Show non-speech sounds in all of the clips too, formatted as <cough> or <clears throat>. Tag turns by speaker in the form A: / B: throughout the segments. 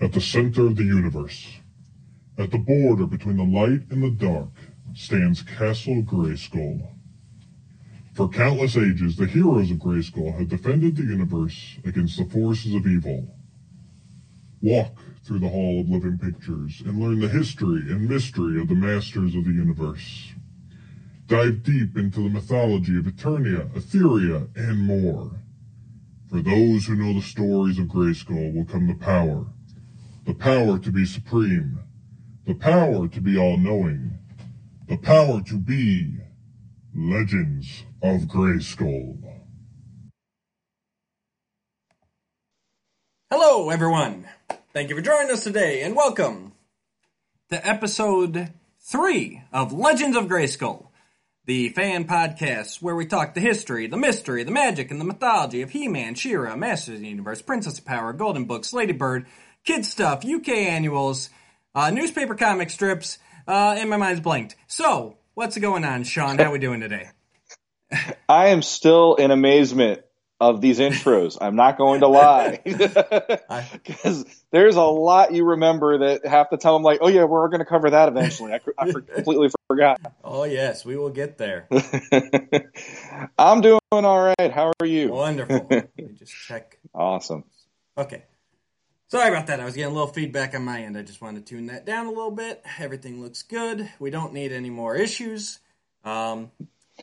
A: At the center of the universe, at the border between the light and the dark, stands Castle Grayskull. For countless ages, the heroes of Grayskull have defended the universe against the forces of evil. Walk through the Hall of Living Pictures and learn the history and mystery of the masters of the universe. Dive deep into the mythology of Eternia, Etheria, and more. For those who know the stories of Grayskull will come the power. The power to be supreme. The power to be all-knowing. The power to be Legends of Grayskull.
B: Hello, everyone. Thank you for joining us today, and welcome to episode three of Legends of Grayskull, the fan podcast where we talk the history, the mystery, the magic, and the mythology of He-Man, She-Ra, Masters of the Universe, Princess of Power, Golden Books, Ladybird, kid stuff, UK annuals, uh, newspaper comic strips, uh, and my mind's blanked. So, what's going on, Sean? How are we doing today? <laughs>
C: I am still in amazement of these intros. I'm not going to lie. <laughs> Because <laughs> there's a lot you remember that half the time I'm like, oh yeah, we're going to cover that eventually. I, I completely forgot.
B: Oh, yes, we will get there.
C: I'm doing all right. How are you?
B: Wonderful. Let me just check.
C: Awesome.
B: Okay. Sorry about that. I was getting a little feedback on my end. I just wanted to tune that down a little bit. Everything looks good. We don't need any more issues. Um,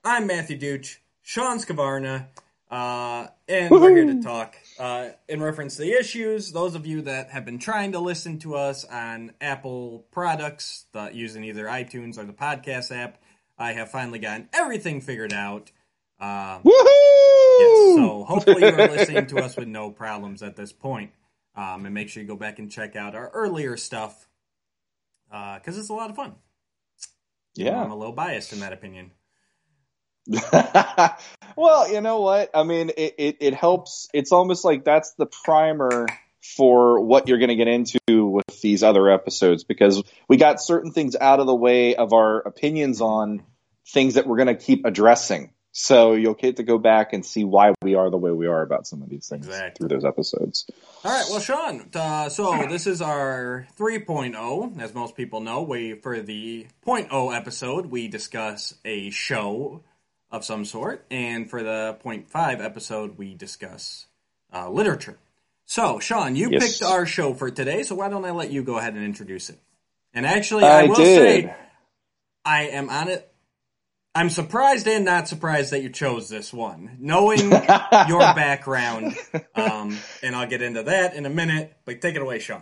B: I'm Matthew Dooch, Sean Scavarna, uh, and we're here to talk uh, in reference to the issues. Those of you that have been trying to listen to us on Apple products, the, using either iTunes or the podcast app, I have finally gotten everything figured out. Uh,
C: Woohoo!
B: Yes, so hopefully you're <laughs> listening to us with no problems at this point. Um, and make sure you go back and check out our earlier stuff because it's a lot of fun.
C: yeah.
B: I'm a little biased in that opinion. <laughs>
C: well, you know what? I mean, it, it, it helps. It's almost like that's the primer for what you're going to get into with these other episodes because we got certain things out of the way of our opinions on things that we're going to keep addressing. So you'll get to go back and see why we are the way we are about some of these things
B: Exactly.
C: through those episodes.
B: All right, well, Sean, uh, so this is our 3.0. As most people know, we for the 0.0 episode, we discuss a show of some sort, and for the 0.5 episode, we discuss uh, literature. So, Sean, you
C: Yes.
B: picked our show for today, so why don't I let you go ahead and introduce it? And actually, I,
C: I
B: will
C: did.
B: say, I am on it. I'm surprised and not surprised that you chose this one, knowing <laughs> your background. Um, and I'll get into that in a minute. But take it away, Sean.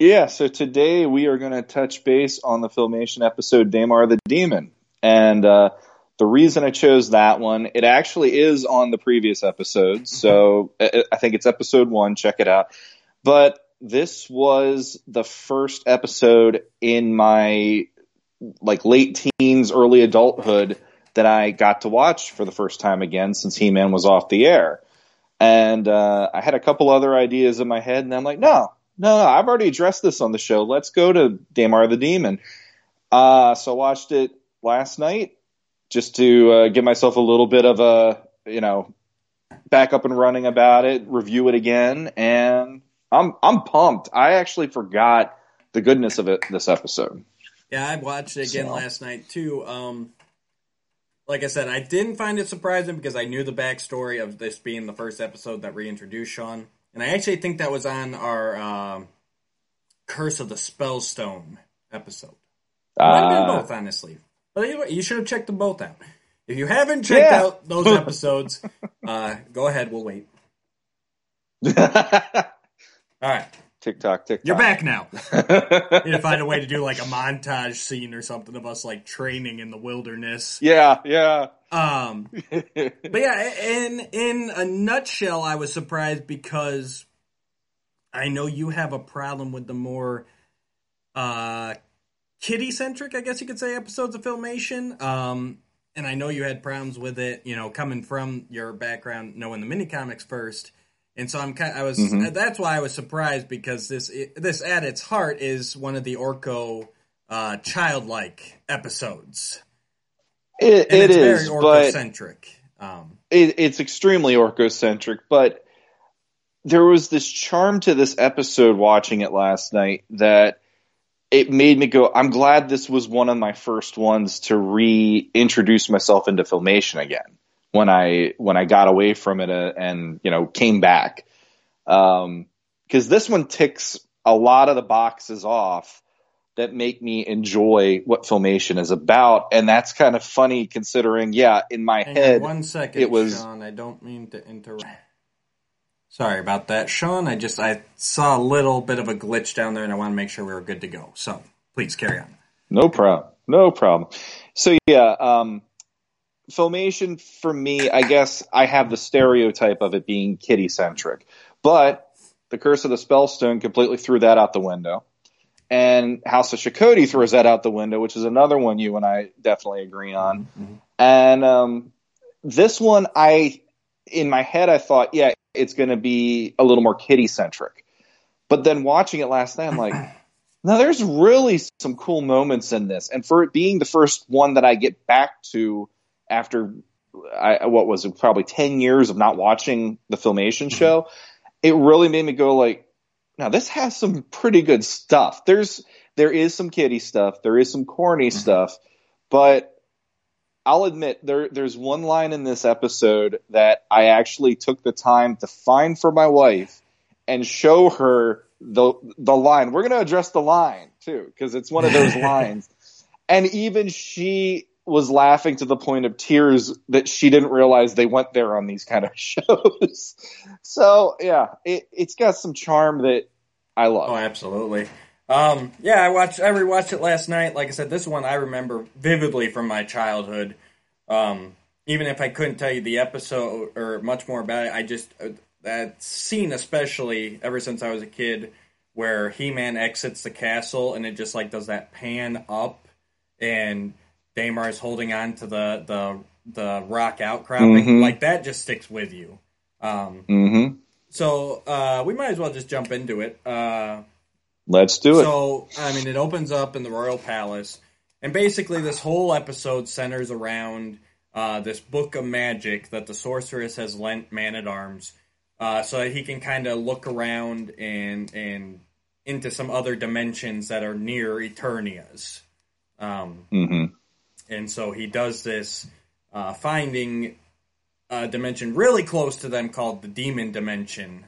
C: Yeah, so today we are going to touch base on the Filmation episode Daimar the Demon. And uh, the reason I chose that one, it actually is on the previous episode. So I I think it's episode one. Check it out. But this was the first episode in my like late teens, early adulthood that I got to watch for the first time again since He Man was off the air. And uh, I had a couple other ideas in my head, and I'm like, no, no, no, I've already addressed this on the show. Let's go to Daimar the Demon. Uh, so I watched it last night just to uh, give myself a little bit of a, you know, back up and running about it, review it again, and I'm I'm pumped. I actually forgot the goodness of it this episode.
B: Yeah, I watched it again
C: So-
B: last night too. Um, like I said, I didn't find it surprising because I knew the backstory of this being the first episode that reintroduced Sean, and I actually think that was on our um, Curse of the Spellstone episode. Might have been
C: Uh,
B: both, honestly. But anyway, you should have checked them both out. If you haven't checked
C: Yeah.
B: out those <laughs> episodes, uh, go ahead. We'll wait. <laughs> All right,
C: Tick-tock, tick-tock.
B: you're back now. <laughs> Need to find a way to do like a montage scene or something of us like training in the wilderness.
C: yeah, yeah.
B: Um, <laughs> but yeah, in in a nutshell, I was surprised because I know you have a problem with the more uh kitty centric, I guess you could say, episodes of Filmation. Um, and I know you had problems with it, you know, coming from your background, knowing the mini comics first. And so I'm kind. I was.
C: Mhm.
B: That's why I was surprised because this this at its heart is one of the Orko uh, childlike episodes.
C: It, it
B: it's
C: is,
B: very
C: but
B: orcocentric. Um,
C: it, it's extremely orcocentric. But there was this charm to this episode watching it last night that it made me go, I'm glad this was one of my first ones to reintroduce myself into filmation again when I when I got away from it uh, and you know came back. Um, because this one ticks a lot of the boxes off that make me enjoy what filmation is about, and that's kind of funny considering, yeah, in my
B: Hang
C: head,
B: on one second,
C: it was-
B: Sean. I don't mean to interrupt. Sorry about that, Sean. I just I saw a little bit of a glitch down there, and I want to make sure we were good to go. So please carry on.
C: No problem. No problem. So yeah, um, filmation for me, I guess I have the stereotype of it being kitty centric, but the Curse of the Spellstone completely threw that out the window, and House of Shokoti throws that out the window, which is another one you and I definitely agree on. And um, this one, I in my head, I thought, yeah, it's going to be a little more kitty centric, but then watching it last night, I'm like. <clears throat> Now, there's really some cool moments in this, and for it being the first one that I get back to after I, what was it, probably ten years of not watching the Filmation mm-hmm. show, it really made me go like, "Now this has some pretty good stuff." There's there is some kiddie stuff, there is some corny mm-hmm. stuff, but I'll admit there there's one line in this episode that I actually took the time to find for my wife and show her the the line. We're going to address the line too because it's one of those <laughs> lines. And even she was laughing to the point of tears that she didn't realize they went there on these kind of <laughs> shows. so yeah, it, it's got some charm that I love.
B: Oh, absolutely. Um, yeah, I watched. I rewatched it last night. Like I said, this one I remember vividly from my childhood. Um, even if I couldn't tell you the episode or much more about it, I just uh, that scene, especially ever since I was a kid, where He Man exits the castle and it just like does that pan up, and Daimar is holding on to the the the rock outcropping.
C: Mhm.
B: Like that just sticks with you. Um,
C: Mm-hmm.
B: so uh, we might as well just jump into it. Uh,
C: Let's do it.
B: so, I mean, it opens up in the royal palace, and basically, this whole episode centers around uh, this book of magic that the sorceress has lent Man at Arms, uh, so that he can kind of look around and and into some other dimensions that are near Eternia's. Um,
C: hmm
B: and so he does this, uh, finding a dimension really close to them called the demon dimension.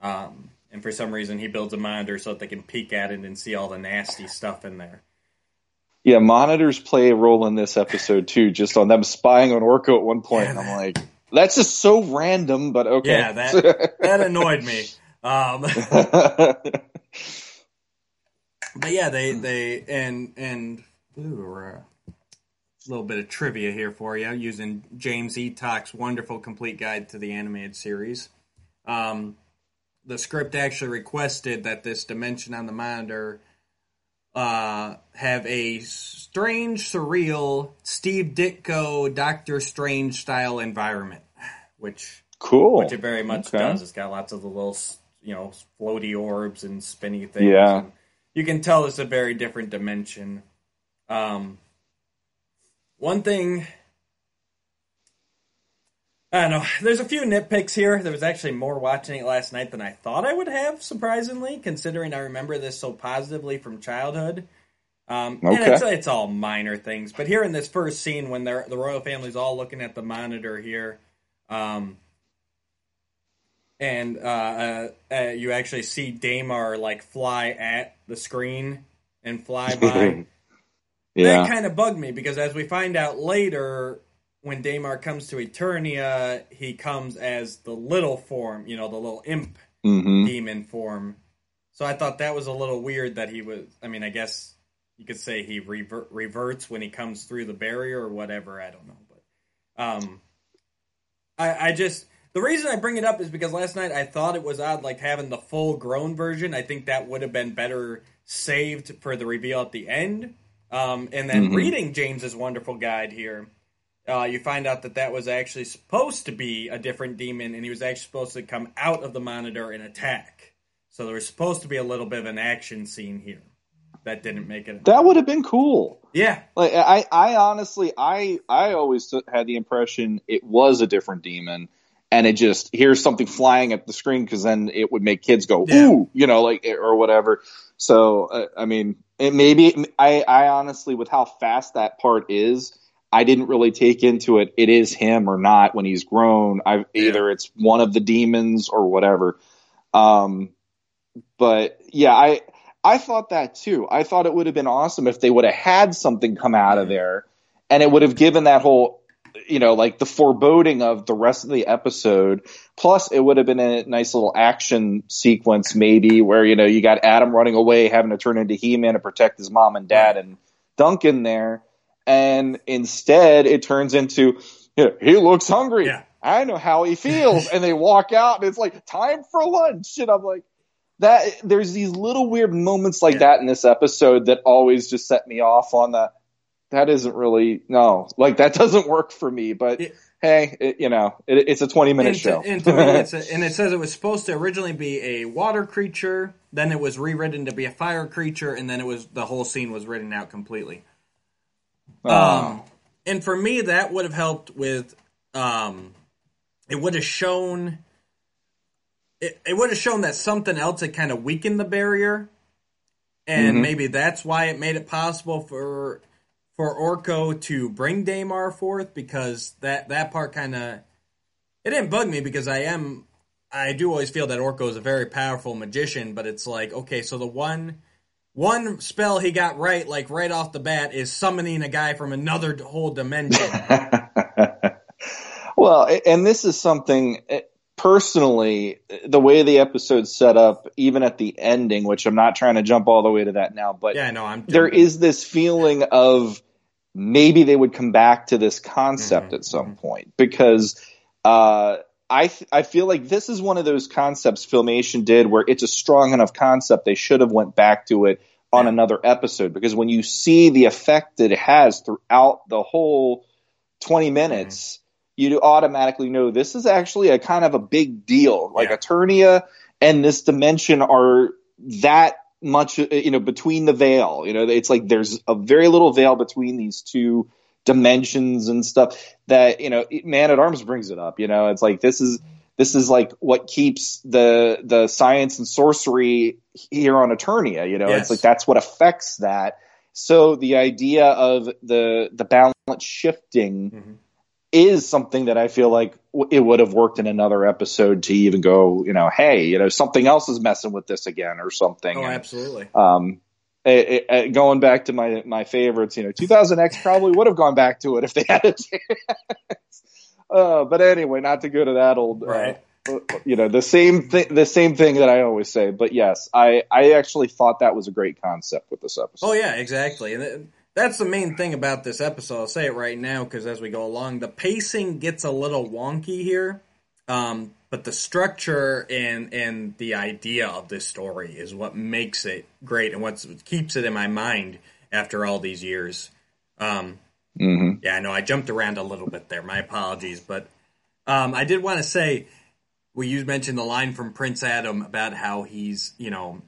B: Um, and for some reason, he builds a monitor so that they can peek at it and see all the nasty stuff in there.
C: Yeah, monitors play a role in this episode too, just on them spying on Orko at one point. and I'm like, that's just so random, but okay.
B: Yeah, that that annoyed me. Um, <laughs> but yeah, they they and and ooh, little bit of trivia here for you using James E. Eatock's wonderful complete guide to the animated series. Um, the script actually requested that this dimension on the monitor uh, have a strange, surreal Steve Ditko Doctor Strange style environment, which
C: cool.
B: which it very much
C: Okay.
B: does. It's got lots of the little, you know, floaty orbs and spinny things.
C: Yeah.
B: And you can tell it's a very different dimension. Um, one thing, I don't know. There's a few nitpicks here. There was actually more watching it last night than I thought I would have, surprisingly, considering I remember this so positively from childhood. Um, And
C: Okay.
B: it's, it's all minor things, but here in this first scene, when the royal family's all looking at the monitor here, um, and uh, uh, uh, you actually see Daimar like fly at the screen and fly by. <laughs>
C: yeah.
B: That kind of bugged me because as we find out later, when Daimar comes to Eternia, he comes as the little form, you know, the little imp
C: hmm
B: demon form. So I thought that was a little weird that he was. I mean, I guess you could say he rever- reverts when he comes through the barrier or whatever. I don't know, but um, I, I just the reason I bring it up is because last night I thought it was odd, like having the full grown version. I think that would have been better saved for the reveal at the end. Um, and then
C: Mhm.
B: reading James's wonderful guide here, uh, you find out that that was actually supposed to be a different demon, and he was actually supposed to come out of the monitor and attack. So there was supposed to be a little bit of an action scene here. That didn't make it.
C: That would have been cool.
B: Yeah,
C: Like I, I honestly, I, I always had the impression it was a different demon, and it just here's something flying at the screen because then it would make kids go
B: Yeah.
C: ooh, you know, like or whatever. So uh, I mean, it maybe I I honestly with how fast that part is. I didn't really take into it. It is him or not when he's grown. I
B: Yeah.
C: either it's one of the demons or whatever. Um, but yeah, I I thought that too. I thought it would have been awesome if they would have had something come out of there, and it would have given that whole, you know, like the foreboding of the rest of the episode. Plus, it would have been a nice little action sequence, maybe where you know you got Adam running away, having to turn into He Man to protect his mom and dad, and Duncan there, and instead it turns into you know, he looks hungry.
B: Yeah.
C: I know how he feels, and they walk out, and it's like time for lunch, and I'm like that there's these little weird moments like
B: Yeah.
C: that in this episode that always just set me off on the that isn't really no like that doesn't work for me but
B: It-
C: hey it, you know it, it's a 20 minute show
B: and, to me, it's a, <laughs> and it says it was supposed to originally be a water creature, then it was rewritten to be a fire creature, and then it was the whole scene was written out completely. Um, and for me, that would have helped with. Um, it would have shown. It, it would have shown that something else had kind of weakened the barrier, and
C: Mhm.
B: maybe that's why it made it possible for for Orko to bring Daimar forth because that that part kind of it didn't bug me because I am I do always feel that Orko is a very powerful magician, but it's like okay, so the one one spell he got right, like right off the bat, is summoning a guy from another whole dimension. <laughs>
C: well and this is something eh, personally the way the episode's set up even at the ending which i'm not trying to jump all the way to that now but
B: yeah, no, I'm.
C: there is this feeling of maybe they would come back to this concept
B: Mhm,
C: at some point because uh, I th- I feel like this is one of those concepts Filmation did where it's a strong enough concept they should have went back to it on
B: Yeah.
C: another episode because when you see the effect that it has throughout the whole 20 minutes you automatically know this is actually a kind of a big deal like
B: Yeah.
C: Eternia and this dimension are that much uh, you know between the veil you know it's like there's a very little veil between these two dimensions and stuff that you know man at arms brings it up you know it's like this is this is like what keeps the the science and sorcery here on Eternia you know
B: Yes.
C: it's like that's what affects that so the idea of the the balance shifting
B: Mhm.
C: Is something that I feel like it would have worked in another episode to even go, you know, hey, you know, something else is messing with this again or something.
B: Oh,
C: And,
B: absolutely.
C: um, it, it, going back to my my favorites, you know, 2000X probably would have gone back to it if they had a <laughs> chance. Uh, but anyway, not to go to that old,
B: Right.
C: uh, you know, the same thing, the same thing that I always say. But yes, I I actually thought that was a great concept with this episode.
B: Oh yeah, exactly. And that's the main thing about this episode. I'll say it right now because as we go along, the pacing gets a little wonky here. Um, but the structure and and the idea of this story is what makes it great and what keeps it in my mind after all these years. Um,
C: hmm
B: yeah, I know I jumped around a little bit there. My apologies, but um, I did want to say well, you mentioned the line from Prince Adam about how he's, you know,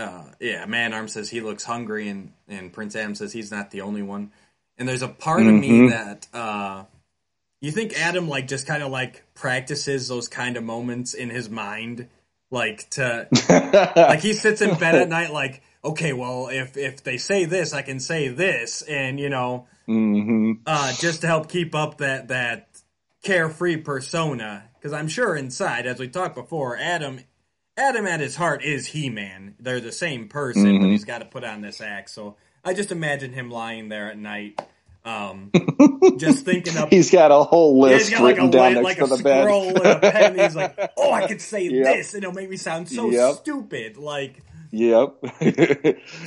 B: uh, yeah, Man Arm says he looks hungry, and and Prince Adam says he's not the only one. And there's a part of me
C: Mhm.
B: that uh, you think Adam like just kind of like practices those kind of moments in his mind, like to <laughs> like he sits in bed at night like okay well if if they say this i can say this and you know
C: hmm
B: uh just to help keep up that that carefree persona because i'm sure inside as we talked before adam adam at his heart is he-man they're the same person but
C: Mhm.
B: he's got to put on this act so i just imagine him lying there at night um <laughs> just thinking up
C: He's got a whole
B: yeah,
C: list
B: he's got like a,
C: written down next
B: like a
C: the bed.
B: and a pen. And he's like, <laughs> "Oh, I could say
C: Yep.
B: this, and it'll make me sound so
C: Yep.
B: stupid." Like,
C: Yep.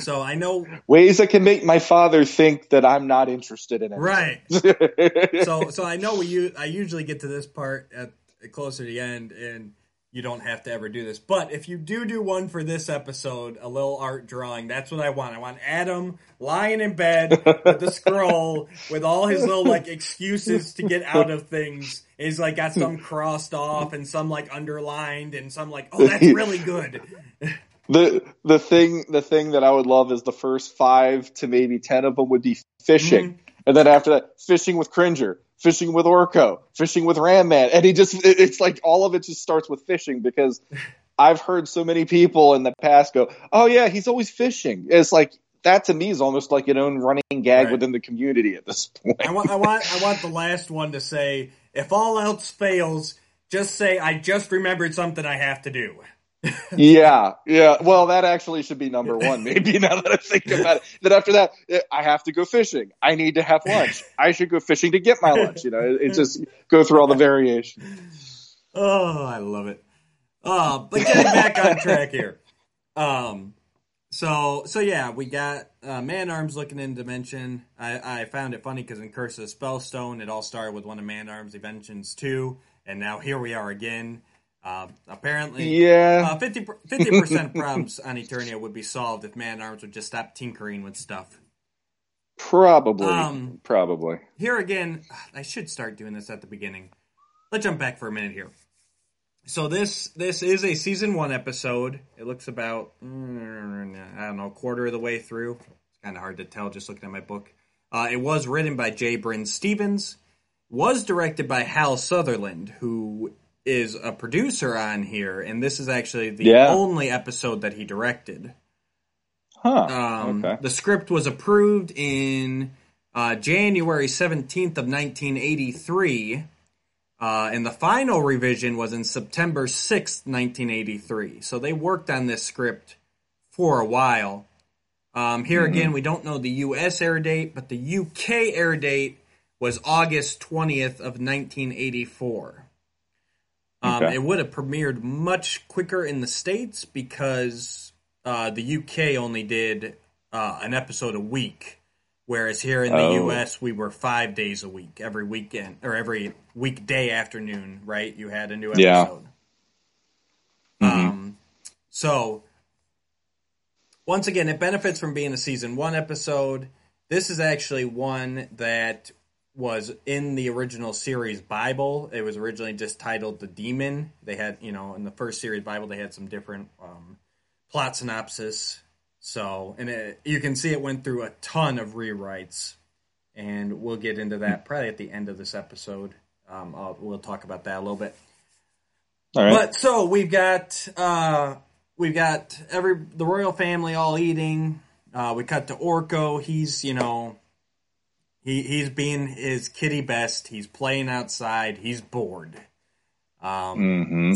B: so I know, <laughs>
C: Ways that can make my father think that I'm not interested in it.
B: right? So, so I know we. u- I usually get to this part at closer to the end, and you don't have to ever do this. But if you do do one for this episode, a little art drawing, that's what I want. I want Adam lying in bed with the scroll with all his little like excuses to get out of things. He's like got some crossed off and some like underlined and some like, oh, that's really good.
C: the the thing the thing that I would love is the first five to maybe ten of them would be fishing,
B: Mm-hmm.
C: and then after that, fishing with Cringer, fishing with Orko, fishing with Ram Man, and he just it's like all of it just starts with fishing because I've heard so many people in the past go, "Oh yeah, he's always fishing." It's like that to me is almost like an own running gag
B: Right.
C: within the community at this point.
B: I want, I want, I want the last one to say, if all else fails, just say, I just remembered something I have to do.
C: Yeah, yeah. Well, that actually should be number one, <laughs> maybe. Now that I think about it, then after that, eh, I have to go fishing. I need to have lunch. I should go fishing to get my lunch. You know, it, it just go through all the variations.
B: Oh, I love it. Oh, but getting back on track here. Um, so so yeah, we got uh, Man Arms looking in Dimension. I, I found it funny because in Curse of Spellstone, it all started with one of Man Arms' Dimensions two, and now here we are again. Uh, apparently,
C: Yeah,
B: uh, 50 percent problems on Eternia would be solved if Man Arms would just stop tinkering with stuff.
C: probably,
B: um,
C: probably.
B: here again, I should start doing this at the beginning. Let's jump back for a minute here. So this this is a season one episode. It looks about mm, I don't know quarter of the way through. It's kind of hard to tell just looking at my book. Uh, it was written by J. Brynne Stephens, was directed by Hal Sutherland, who is a producer on here, and this is actually the
C: Yeah.
B: only episode that he directed.
C: Huh.
B: Um,
C: okay.
B: The script was approved in uh, January 17th of 1983, uh, and the final revision was in September 6th, 1983. So they worked on this script for a while. Um, here again, we don't know the U.S. air date, but the UK air date was August 20th of 1984. Um,
C: Okay.
B: It would have premiered much quicker in the States because uh, the UK only did uh, an episode a week, whereas here in the
C: Oh.
B: US we were five days a week, every weekend or every weekday afternoon. Right, you had a new
C: Yeah.
B: episode. Um, so once again, it benefits from being a season one episode. This is actually one that was in the original series Bible. It was originally just titled The Demon. They had, you know, in the first series Bible, they had some different um, plot synopsis. So, and it, you can see it went through a ton of rewrites, and we'll get into that probably at the end of this episode. Um, I'll, we'll talk about that a little bit.
C: All right.
B: But so we've got uh, we've got every the royal family all eating. Uh, we cut to Orko. He's you know he he's being his kitty best. He's playing outside. He's bored. Um,
C: hmm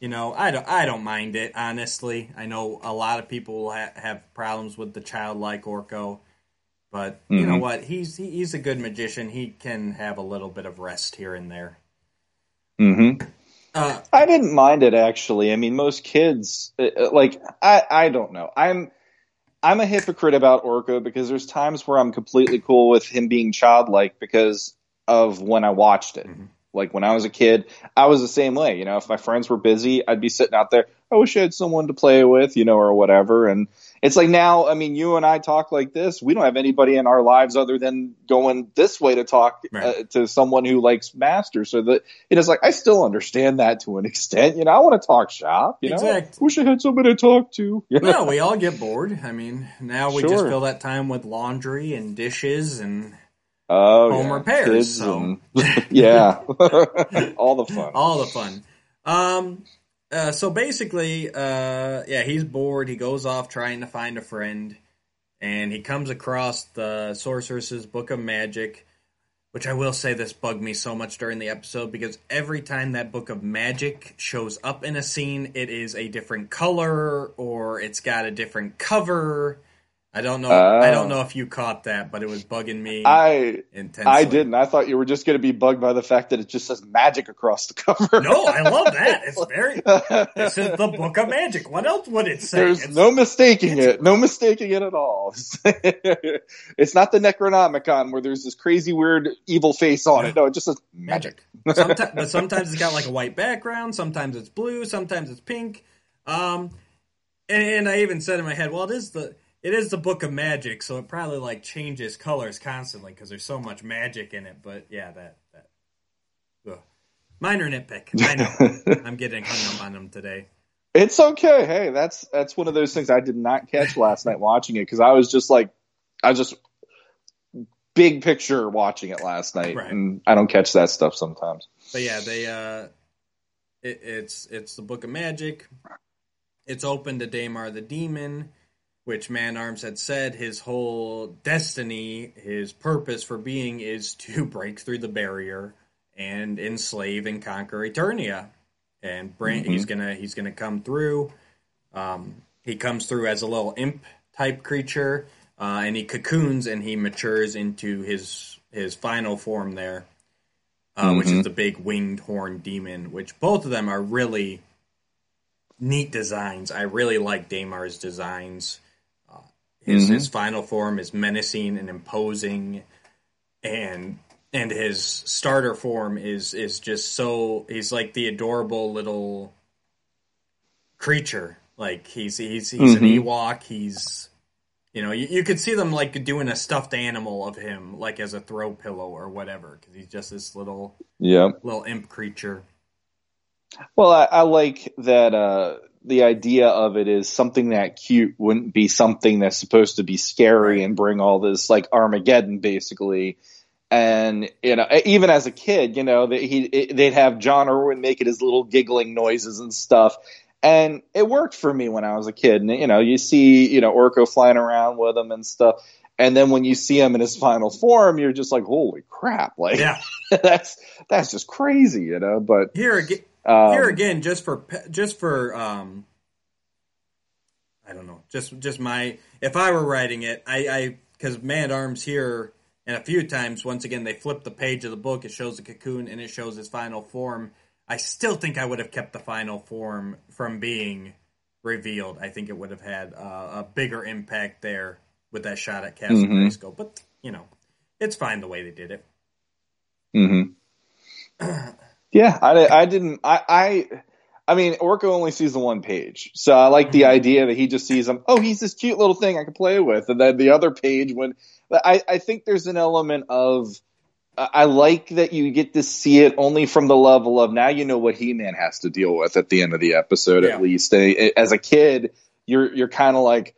B: you know, I don't, I don't mind it, honestly. I know a lot of people ha- have problems with the childlike Orko, but you know
C: Mhm.
B: what? He's he, he's a good magician. He can have a little bit of rest here and there.
C: hmm
B: Uh,
C: I didn't mind it actually. I mean, most kids uh, uh, like I I don't know. I'm I'm a hypocrite about Orko because there's times where I'm completely cool with him being childlike because of when I watched it.
B: Mhm.
C: Like when I was a kid, I was the same way. You know, if my friends were busy, I'd be sitting out there. I wish I had someone to play with, you know, or whatever. And it's like now, I mean, you and I talk like this. We don't have anybody in our lives other than going this way to talk uh, to someone who likes Master. So that it is like I still understand that to an extent. You know, I want to talk shop. You know, wish I had somebody to talk to. You <laughs> know?
B: well, we all get bored. I mean, now we just fill that time with laundry and dishes and
C: Oh,
B: Home
C: yeah.
B: repairs,
C: Kids
B: so.
C: and- <laughs> yeah, <laughs> all the fun.
B: all the fun. Um, uh, so basically, uh, yeah, he's bored. He goes off trying to find a friend, and he comes across the Sorceress's Book of Magic, which I will say this bugged me so much during the episode because every time that Book of Magic shows up in a scene, it is a different color or it's got a different cover. I don't know. I don't
C: Oh.
B: know if you caught that, but it was bugging me
C: I
B: intensely.
C: I didn't. I thought you were just going to be bugged by the fact that it just says magic across the cover.
B: No, I love that. It's very. <laughs> This is the Book of Magic. What else would it say?
C: There's
B: It's-
C: no mistaking it. No mistaking it at all. <laughs> it's not the Necronomicon where there's this crazy weird evil face on it. No, it just says magic.
B: Sometimes, but sometimes it's got like a white background. Sometimes it's blue. Sometimes it's pink. Um, and, and I even said in my head, well, it is the it is the Book of Magic, so it probably like changes colors constantly because there's so much magic in it. But yeah, that that ugh. minor nitpick. <laughs> I know. I'm getting hung up on them today.
C: It's okay. Hey, that's that's one of those things I did not catch last night watching it because I was just like, I was just big picture watching it last night,
B: Right.
C: and I don't catch that stuff sometimes.
B: But yeah, they uh, it, it's it's the Book of Magic. It's open to Daimar the Demon, which Man Arms had said his whole destiny, his purpose for being, is to <laughs> break through the barrier and enslave and conquer Eternia. And bring he's gonna he's gonna come through. Um, he comes through as a little imp type creature, uh, and he cocoons and he matures into his his final form there uh, which is the big winged horn demon, which both of them are really neat designs. I really like Daimar's designs. His his final form is menacing and imposing, and and his starter form is is just so he's like the adorable little creature. Like he's he's he's an Ewok. He's you know, you, you could see them like doing a stuffed animal of him, like as a throw pillow or whatever, because he's just this little
C: Yeah.
B: little imp creature.
C: Well, I, I like that uh, the idea of it is something that cute wouldn't be something that's supposed to be scary and bring all this like Armageddon basically. And you know, even as a kid, you know, that he it, they'd have John Erwin making his little giggling noises and stuff, and it worked for me when I was a kid. And you know, you see, you know, Orko flying around with him and stuff, and then when you see him in his final form, you're just like, holy crap! Like,
B: Yeah, <laughs>
C: that's that's just crazy, you know. But
B: here again,
C: um,
B: here again, just for just for um, I don't know, just just my if I were writing it, I I because Man at Arms here and a few times once again they flip the page of the book, it shows the cocoon and it shows his final form. I still think I would have kept the final form from being revealed. I think it would have had uh, a bigger impact there with that shot at Castle
C: Mhm.
B: Grayskull. But you know, it's fine the way they did it.
C: hmm <clears throat> yeah, I, I didn't. I, I, I mean, Orko only sees the one page, so I like the
B: Mhm.
C: idea that he just sees him. Oh, he's this cute little thing I can play with, and then the other page when I, I think there's an element of. I like that you get to see it only from the level of now you know what He Man has to deal with at the end of the episode
B: Yeah.
C: at least. As a kid, you're you're kind of like,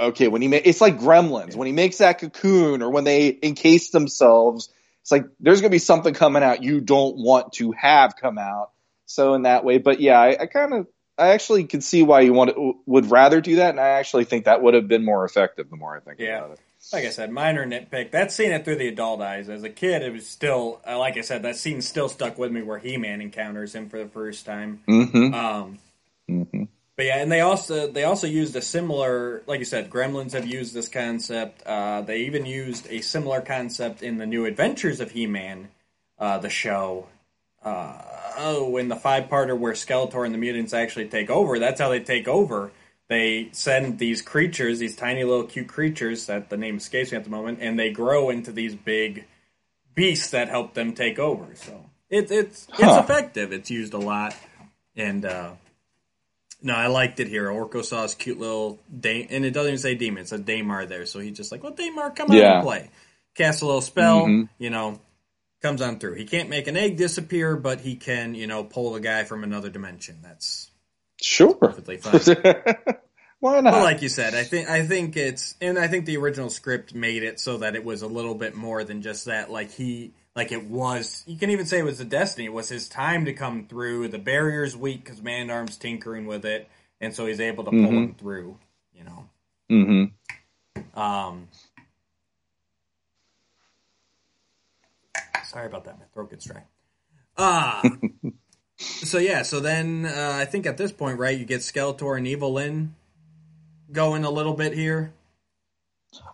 C: okay, when he ma- it's like Gremlins when he makes that cocoon or when they encase themselves. It's like there's going to be something coming out you don't want to have come out. So in that way, but yeah, I, I kind of, I actually could see why you want to, would rather do that, and I actually think that would have been more effective. The more I think
B: Yeah.
C: about it.
B: like I said, minor nitpick. That seeing it through the adult eyes. As a kid, it was still, uh, like I said, that scene still stuck with me where He Man encounters him for the first time.
C: Mm-hmm.
B: Um,
C: mm-hmm.
B: But yeah, and they also they also used a similar, like you said, Gremlins have used this concept. Uh, they even used a similar concept in the New Adventures of He Man, uh, the show. Uh, oh, in the five parter where Skeletor and the mutants actually take over. That's how they take over. They send these creatures, these tiny little cute creatures that the name escapes me at the moment, and they grow into these big beasts that help them take over. So it's it's it's
C: Huh.
B: effective. It's used a lot, and uh, no, I liked it here. Orko saw his cute little da- and it doesn't even say demon; it's a Daimar there. So he's just like, "Well, Daimar, come
C: Yeah.
B: and play." Cast a little spell,
C: Mhm.
B: you know, comes on through. He can't make an egg disappear, but he can, you know, pull a guy from another dimension. That's
C: Sure.
B: perfectly fine. <laughs>
C: Why not?
B: But like you said, I think I think it's and I think the original script made it so that it was a little bit more than just that. Like he like it was you can even say it was the destiny. It was his time to come through. The barrier's weak because Man Arm's tinkering with it, and so he's able to pull
C: Mhm.
B: him through. You know.
C: mm-hmm.
B: Um Sorry about that. My throat gets dry. Ah. <laughs> so yeah, so then uh, I think at this point, right, you get Skeletor and Evil-Lyn going a little bit here.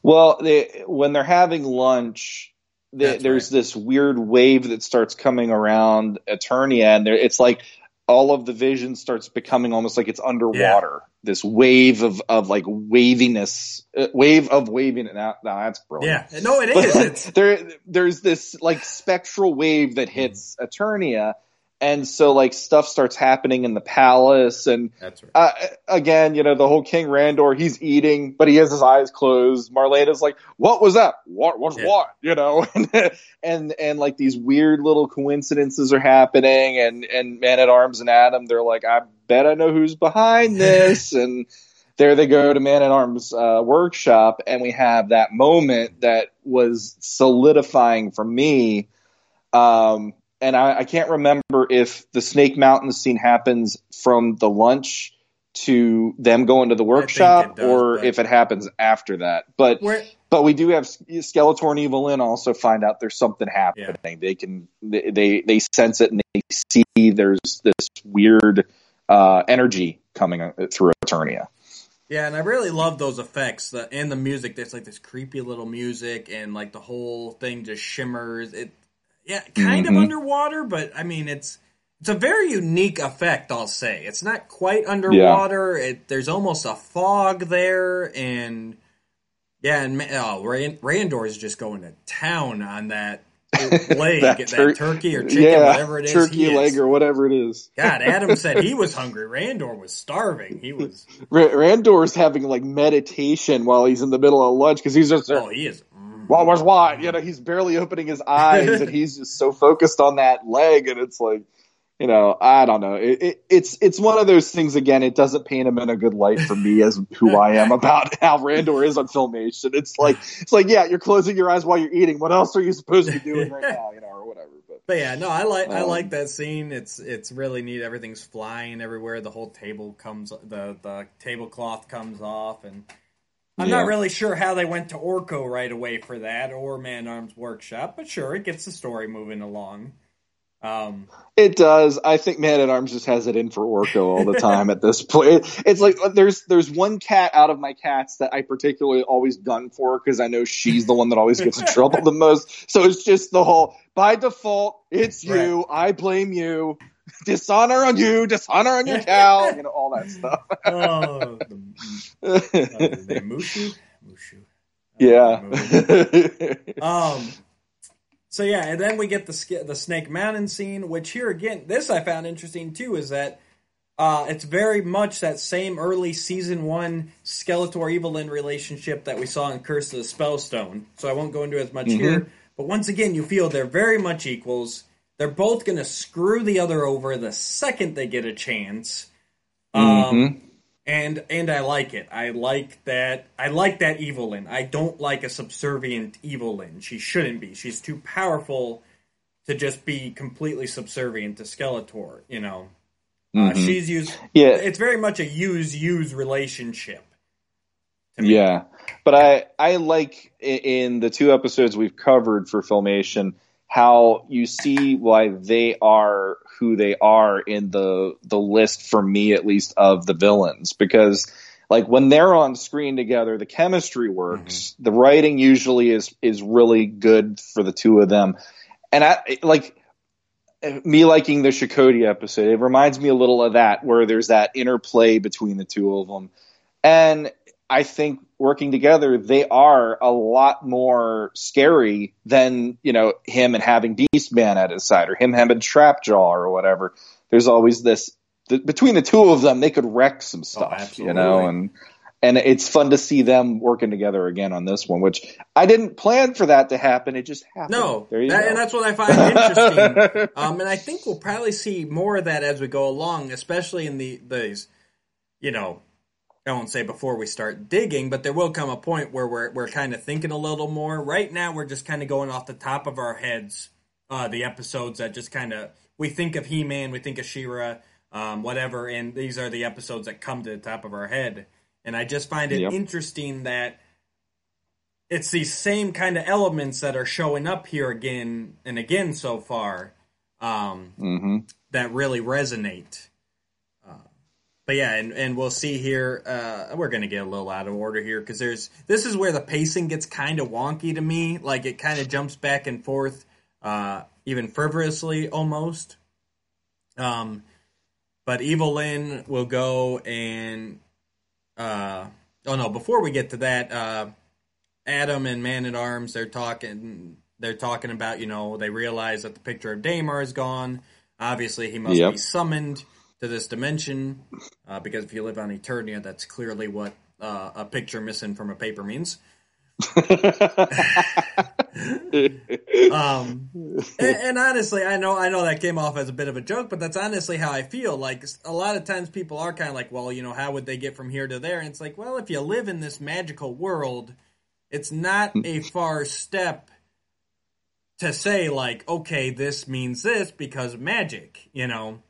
C: Well, they, when they're having lunch,
B: That's
C: there's
B: right.
C: this weird wave that starts coming around Eternia, and there, it's like all of the vision starts becoming almost like it's underwater. This wave of, of like waviness, uh, wave of waving. Now, now that's brilliant.
B: Yeah, no, it is. <laughs>
C: There, there's this like spectral wave that hits Eternia, and so like stuff starts happening in the palace, and
B: that's right.
C: uh, again, you know, the whole King Randor, he's eating, but he has his eyes closed. Marlena's like, what was that? What was
B: Yeah.
C: what? You know, <laughs> and, and, and like these weird little coincidences are happening and, and Man at Arms and Adam, they're like, I bet I know who's behind <laughs> this. and, there they go to Man at Arms uh, workshop, and we have that moment that was solidifying for me. Um, and I, I, can't remember if the Snake Mountain scene happens from the lunch to them going to the workshop, does, or if it happens after that. But but we do have Skeletor and Evil-Lyn also find out there's something happening. Yeah. They can they, they they sense it and they see there's this weird uh, energy coming through Eternia.
B: Yeah, and I really love those effects the, and the music. There's like this creepy little music, and like the whole thing just shimmers. It, yeah, kind mm-hmm. of underwater, but I mean, it's it's a very unique effect. I'll say it's not quite underwater. Yeah. It, there's almost a fog there, and yeah, and oh, Rand, Randor is just going to town on that <laughs> leg, that, tur- that, turkey or chicken, yeah, whatever it is.
C: Turkey leg is. or whatever it is.
B: God, Adam <laughs> said he was hungry. Randor was starving. He was.
C: Randor's having like meditation while he's in the middle of lunch because he's just.
B: Oh, he is.
C: What was what? You know, he's barely opening his eyes and <laughs> he's just so focused on that leg, and it's like you know, I don't know. It, it, it's it's one of those things. Again, it doesn't paint him in a good light for me as who I am about <laughs> how Randor is on filmation. It's like it's like yeah, you're closing your eyes while you're eating. What else are you supposed to be doing right now? You know, or whatever.
B: But, but yeah, no, I like um, I like that scene. It's it's really neat. Everything's flying everywhere. The whole table comes the the tablecloth comes off, and I'm yeah. not really sure how they went to Orko right away for that or Man Arms Workshop, but sure, it gets the story moving along. Um,
C: it does. I think Man at Arms just has it in for Orko all the <laughs> time at this point. It's like there's there's one cat out of my cats that I particularly always gun for because I know she's the one that always gets in <laughs> trouble the most. So it's just the whole by default, it's you. Right. I blame you. Dishonor on you. Dishonor on your cow. <laughs> You know all that stuff. oh, the, uh, Mushu. <laughs> Mushu. Yeah. <laughs>
B: um. So yeah, and then we get the the Snake Mountain scene, which here again, this I found interesting too, is that uh, it's very much that same early season one Skeletor Evil-Lyn relationship that we saw in Curse of the Spellstone. So I won't go into as much mm-hmm. here, but once again, you feel they're very much equals. They're both going to screw the other over the second they get a chance. Um, mm-hmm and and I like it. I like that. I like that Evil-Lyn. I don't like a subservient Evil-Lyn. She shouldn't be. She's too powerful to just be completely subservient to Skeletor. You know, uh, mm-hmm. uh, she's used. Yeah, it's very much a use use relationship.
C: Yeah, but I I like in the two episodes we've covered for Filmation how you see why they are who they are in the the list for me at least of the villains. Because like when they're on screen together the chemistry works. Mm-hmm. the writing usually is is really good for the two of them. And I like me liking the Shokoti episode it reminds me a little of that where there's that interplay between the two of them. And I think working together, they are a lot more scary than you know him and having Beastman at his side, or him having Trapjaw or whatever. There's always this the, between the two of them, they could wreck some oh, stuff, oh, you know, and and it's fun to see them working together again on this one, which I didn't plan for that to happen. It just happened.
B: No, that, and that's what I find interesting. <laughs> um, and I think we'll probably see more of that as we go along, especially in the these, you know, I won't say before we start digging, but there will come a point where we're we're kind of thinking a little more. Right now, we're just kind of going off the top of our heads. Uh, the episodes that just kind of we think of He Man, we think of She-Ra, um, whatever, and these are the episodes that come to the top of our head. And I just find it yep. interesting that it's these same kind of elements that are showing up here again and again so far um, mm-hmm. that really resonate but yeah, and, and we'll see here. Uh, we're gonna get a little out of order here because there's this is where the pacing gets kind of wonky to me. Like it kind of jumps back and forth, uh, even frivolously almost. Um, but Evil-Lyn will go and uh, oh no, before we get to that, uh, Adam and Man at Arms they're talking. They're talking about you know they realize that the picture of Daimar is gone. Obviously, he must yep. be summoned to this dimension, uh, because if you live on Eternia, that's clearly what uh, a picture missing from a paper means. <laughs> um, and, and, honestly, I know I know that came off as a bit of a joke, but that's honestly how I feel. Like a lot of times, people are kind of like, "Well, you know, how would they get from here to there?" And it's like, well, if you live in this magical world, it's not a far step to say like, okay, this means this because magic, you know.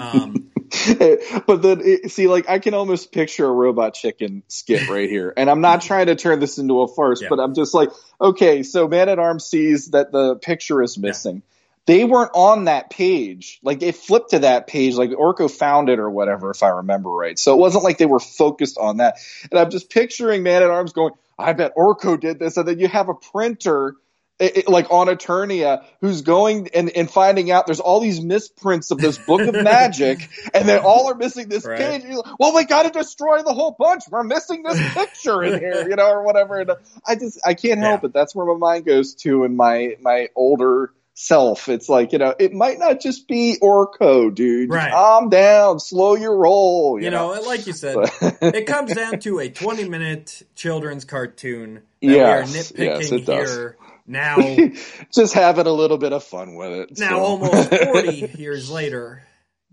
C: Um, <laughs> but then, see, like I can almost picture a robot chicken skit <laughs> right here, and I'm not trying to turn this into a farce, yeah. but I'm just like, okay, so Man at Arms sees that the picture is missing. Yeah. They weren't on that page. Like it flipped to that page, like Orko found it or whatever, if I remember right. So it wasn't like they were focused on that. And I'm just picturing Man at Arms going, I bet Orko did this, and then you have a printer it, it, like on Eternia, who's going and, and finding out there's all these misprints of this book of magic, <laughs> and they all are missing this right. page. Like, well, we got to destroy the whole bunch. We're missing this picture in here, you know, or whatever. And I just I can't help yeah. it. That's where my mind goes to in my my older self. It's like, you know, it might not just be Orko, dude. Right. Calm down, slow your roll.
B: You, you know? know? like you said, <laughs> it comes down to a 20 minute children's cartoon that yes, we are nitpicking yes, here now, <laughs>
C: just having a little bit of fun with it.
B: Now, so. almost <laughs> 40 years later,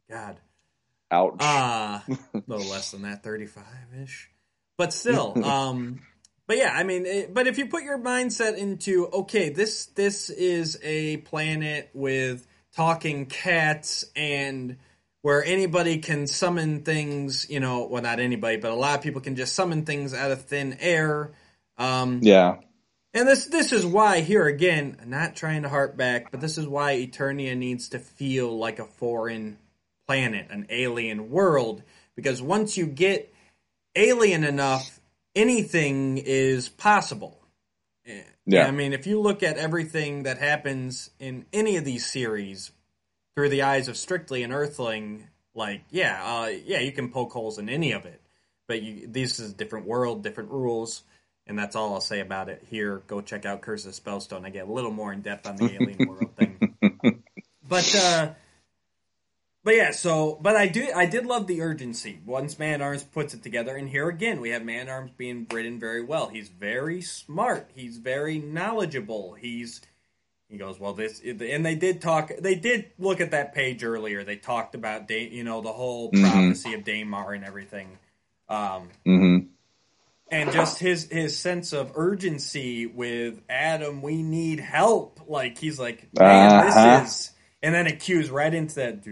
B: God.
C: Ouch.
B: Uh, <laughs> a little less than that, 35 ish. But still, um, but yeah, I mean, it, but if you put your mindset into, okay, this, this is a planet with talking cats and where anybody can summon things, you know, well, not anybody, but a lot of people can just summon things out of thin air. Um,
C: yeah.
B: And this this is why here again, not trying to harp back, but this is why Eternia needs to feel like a foreign planet, an alien world, because once you get alien enough, anything is possible. Yeah. I mean, if you look at everything that happens in any of these series through the eyes of strictly an Earthling, like yeah, uh, yeah, you can poke holes in any of it, but you, this is a different world, different rules. And that's all I'll say about it here. Go check out Curse of Spellstone. I get a little more in depth on the alien world thing. <laughs> But uh but yeah, so but I do I did love the urgency. Once Man Arms puts it together, and here again we have Man Arms being written very well. He's very smart. He's very knowledgeable. He's he goes well this and they did talk they did look at that page earlier they talked about you know the whole mm-hmm. prophecy of Daimar and everything um,
C: mm-hmm
B: and just his his sense of urgency with Adam, we need help. Like he's like, man, uh-huh. this is, and then it cues right into that.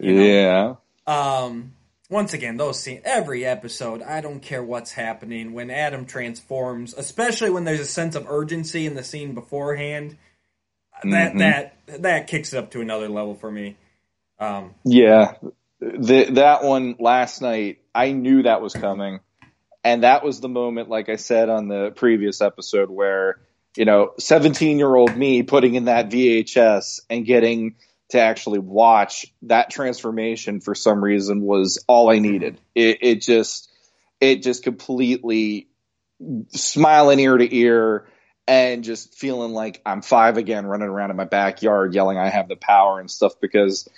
B: You know?
C: Yeah.
B: Um. Once again, those scenes, every episode, I don't care what's happening when Adam transforms, especially when there's a sense of urgency in the scene beforehand. That mm-hmm. that that kicks it up to another level for me. Um,
C: yeah, the, that one last night I knew that was coming. And that was the moment, like I said on the previous episode, where, you know, 17 year old me putting in that VHS and getting to actually watch that transformation for some reason was all I needed. It, it just, it just completely smiling ear to ear and just feeling like I'm five again, running around in my backyard yelling, I have the power and stuff because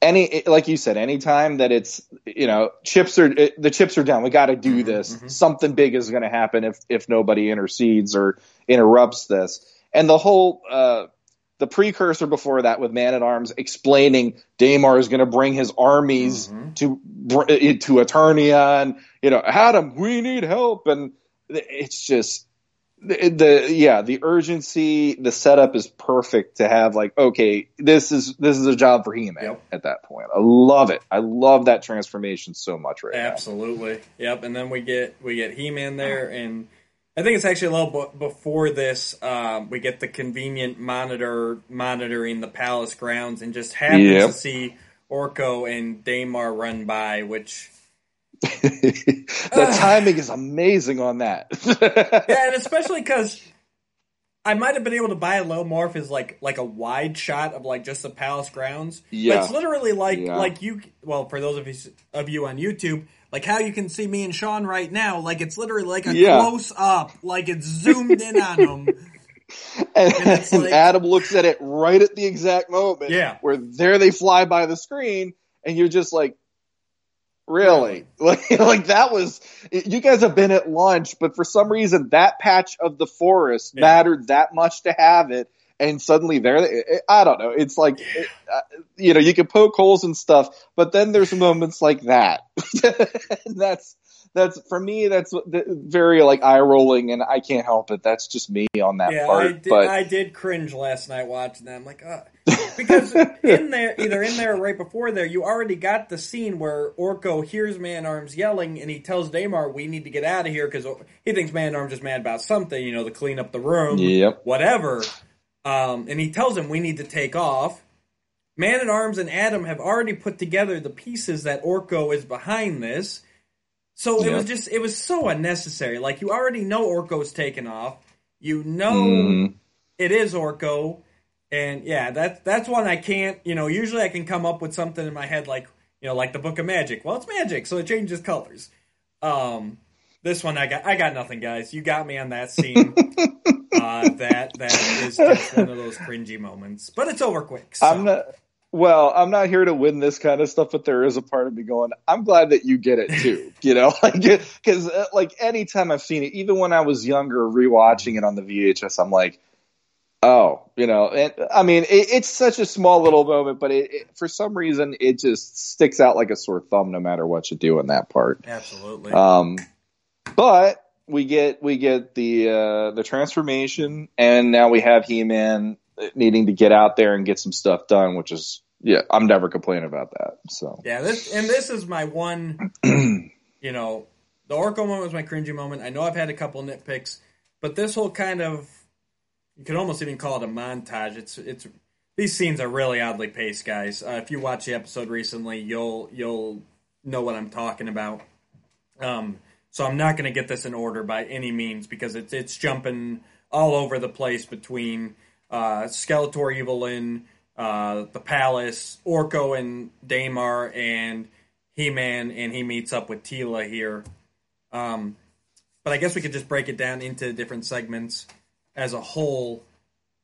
C: any like you said anytime that it's you know chips are the chips are down we got to do mm-hmm, this mm-hmm. something big is going to happen if if nobody intercedes or interrupts this and the whole uh the precursor before that with man at arms explaining Daimar is going to bring his armies mm-hmm. to to Eternia and you know Adam we need help and it's just the, the, yeah the urgency the setup is perfect to have like okay this is this is a job for He-Man yep. at that point I love it I love that transformation so much right
B: absolutely now. yep and then we get we get He-Man there and I think it's actually a little b- before this um, we get the convenient monitor monitoring the palace grounds and just happens yep. to see Orko and Daimar run by which <laughs>
C: the timing is amazing on that. <laughs>
B: yeah, and especially because I might have been able to buy a low morph as like like a wide shot of like just the palace grounds. Yeah, but it's literally like yeah. like you. Well, for those of you of you on YouTube, like how you can see me and Sean right now, like it's literally like a yeah. close up, like it's zoomed in on them. <laughs>
C: And, and like, Adam looks at it right at the exact moment.
B: Yeah,
C: where there they fly by the screen, and you're just like, Really? Like, <laughs> like that was, you guys have been at lunch, but for some reason that patch of the forest
B: Yeah.
C: mattered that much to have it. And suddenly there, I don't know. It's like, uh, you know, you can poke holes and stuff, but then there's moments like that. And <laughs> that's, that's, for me, that's very like eye rolling and I can't help it. That's just me on that
B: yeah,
C: part.
B: I did,
C: but
B: I did cringe last night watching that. I'm like, uh, because in <laughs> there, either in there or right before there, you already got the scene where Orko hears Man Arms yelling, and he tells Daimar, "We need to get out of here," because he thinks Man Arms is mad about something, you know, to clean up the room,
C: Yep.
B: whatever. Um, and he tells him, "We need to take off." Man at Arms and Adam have already put together the pieces that Orko is behind this. So it was just it was so unnecessary. Like you already know Orko's taken off. You know
C: Mhm.
B: it is Orko, and yeah, that that's one I can't. You know, usually I can come up with something in my head like you know, like the Book of Magic. Well, it's magic, so it changes colors. Um, this one I got I got nothing, guys. You got me on that scene. <laughs> uh, that that is just one of those cringy moments, but it's over quick. So.
C: I'm not. Well, I'm not here to win this kind of stuff, but there is a part of me going, I'm glad that you get it too. <laughs> You know, <laughs> like because uh, like anytime I've seen it, even when I was younger, rewatching it on the VHS, I'm like, oh, you know, and I mean, it, it's such a small little moment, but it, it, for some reason, it just sticks out like a sore thumb, no matter what you do in that part.
B: Absolutely.
C: Um, but we get we get the uh, the transformation, and now we have He Man needing to get out there and get some stuff done, which is yeah, I'm never complaining about that. So
B: Yeah, this and this is my one. <clears throat> you know, the Orko moment was my cringy moment. I know I've had a couple nitpicks, but this whole kind of you could almost even call it a montage. It's it's these scenes are really oddly paced, guys. Uh, if you watch the episode recently, you'll you'll know what I'm talking about. Um, so I'm not going to get this in order by any means because it's it's jumping all over the place between uh, Skeletor, Evil-Lyn, uh, the Palace, Orko and Daimar, and He Man, and he meets up with Teela here. Um, but I guess we could just break it down into different segments as a whole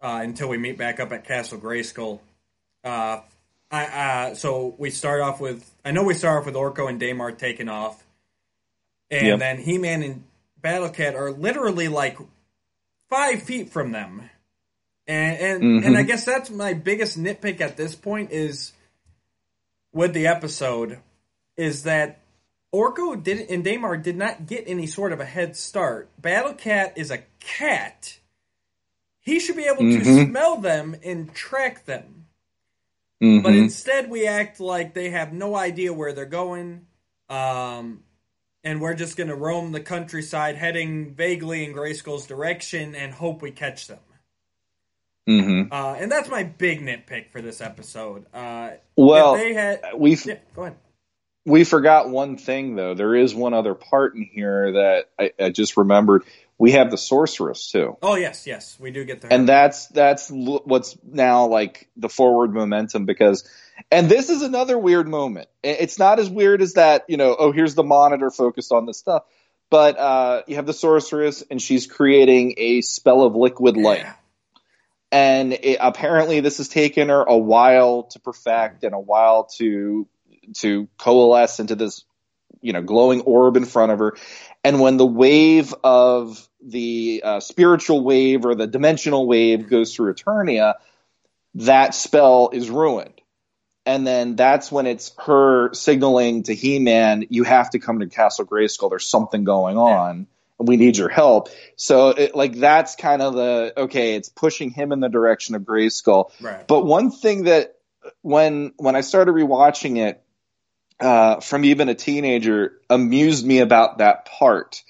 B: uh, until we meet back up at Castle Grayskull. Uh, I, uh, so we start off with I know we start off with Orko and Daimar taking off, and
C: Yep.
B: then He Man and Battle Cat are literally like five feet from them, and and,
C: Mhm.
B: and I guess that's my biggest nitpick at this point is with the episode is that Orko did and Daimar did not get any sort of a head start. Battle Cat is a cat. He should be able to
C: Mhm.
B: smell them and track them.
C: Mhm.
B: But instead, we act like they have no idea where they're going, um, and we're just going to roam the countryside, heading vaguely in Grayskull's direction, and hope we catch them.
C: Mhm.
B: Uh, and that's my big nitpick for this episode. Uh,
C: well,
B: they had,
C: we
B: yeah, go ahead.
C: we forgot one thing though. There is one other part in here that I, I just remembered. We have the sorceress too.
B: Oh yes, yes, we do get there.
C: and that's that's l- what's now like the forward momentum because and this is another weird moment it's not as weird as that you know oh here's the monitor focused on this stuff but uh, you have the sorceress and she's creating a spell of liquid light
B: Yeah.
C: And it, apparently this has taken her a while to perfect and a while to to coalesce into this you know glowing orb in front of her. And when the wave of the uh, spiritual wave or the dimensional wave goes through eternia that spell is ruined. And then that's when it's her signaling to he-man you have to come to castle grayskull. There's something going on we need your help so it, like that's kind of the okay it's pushing him in the direction of grayskull
B: Right.
C: but one thing that when when I started rewatching it uh, from even a teenager amused me about that part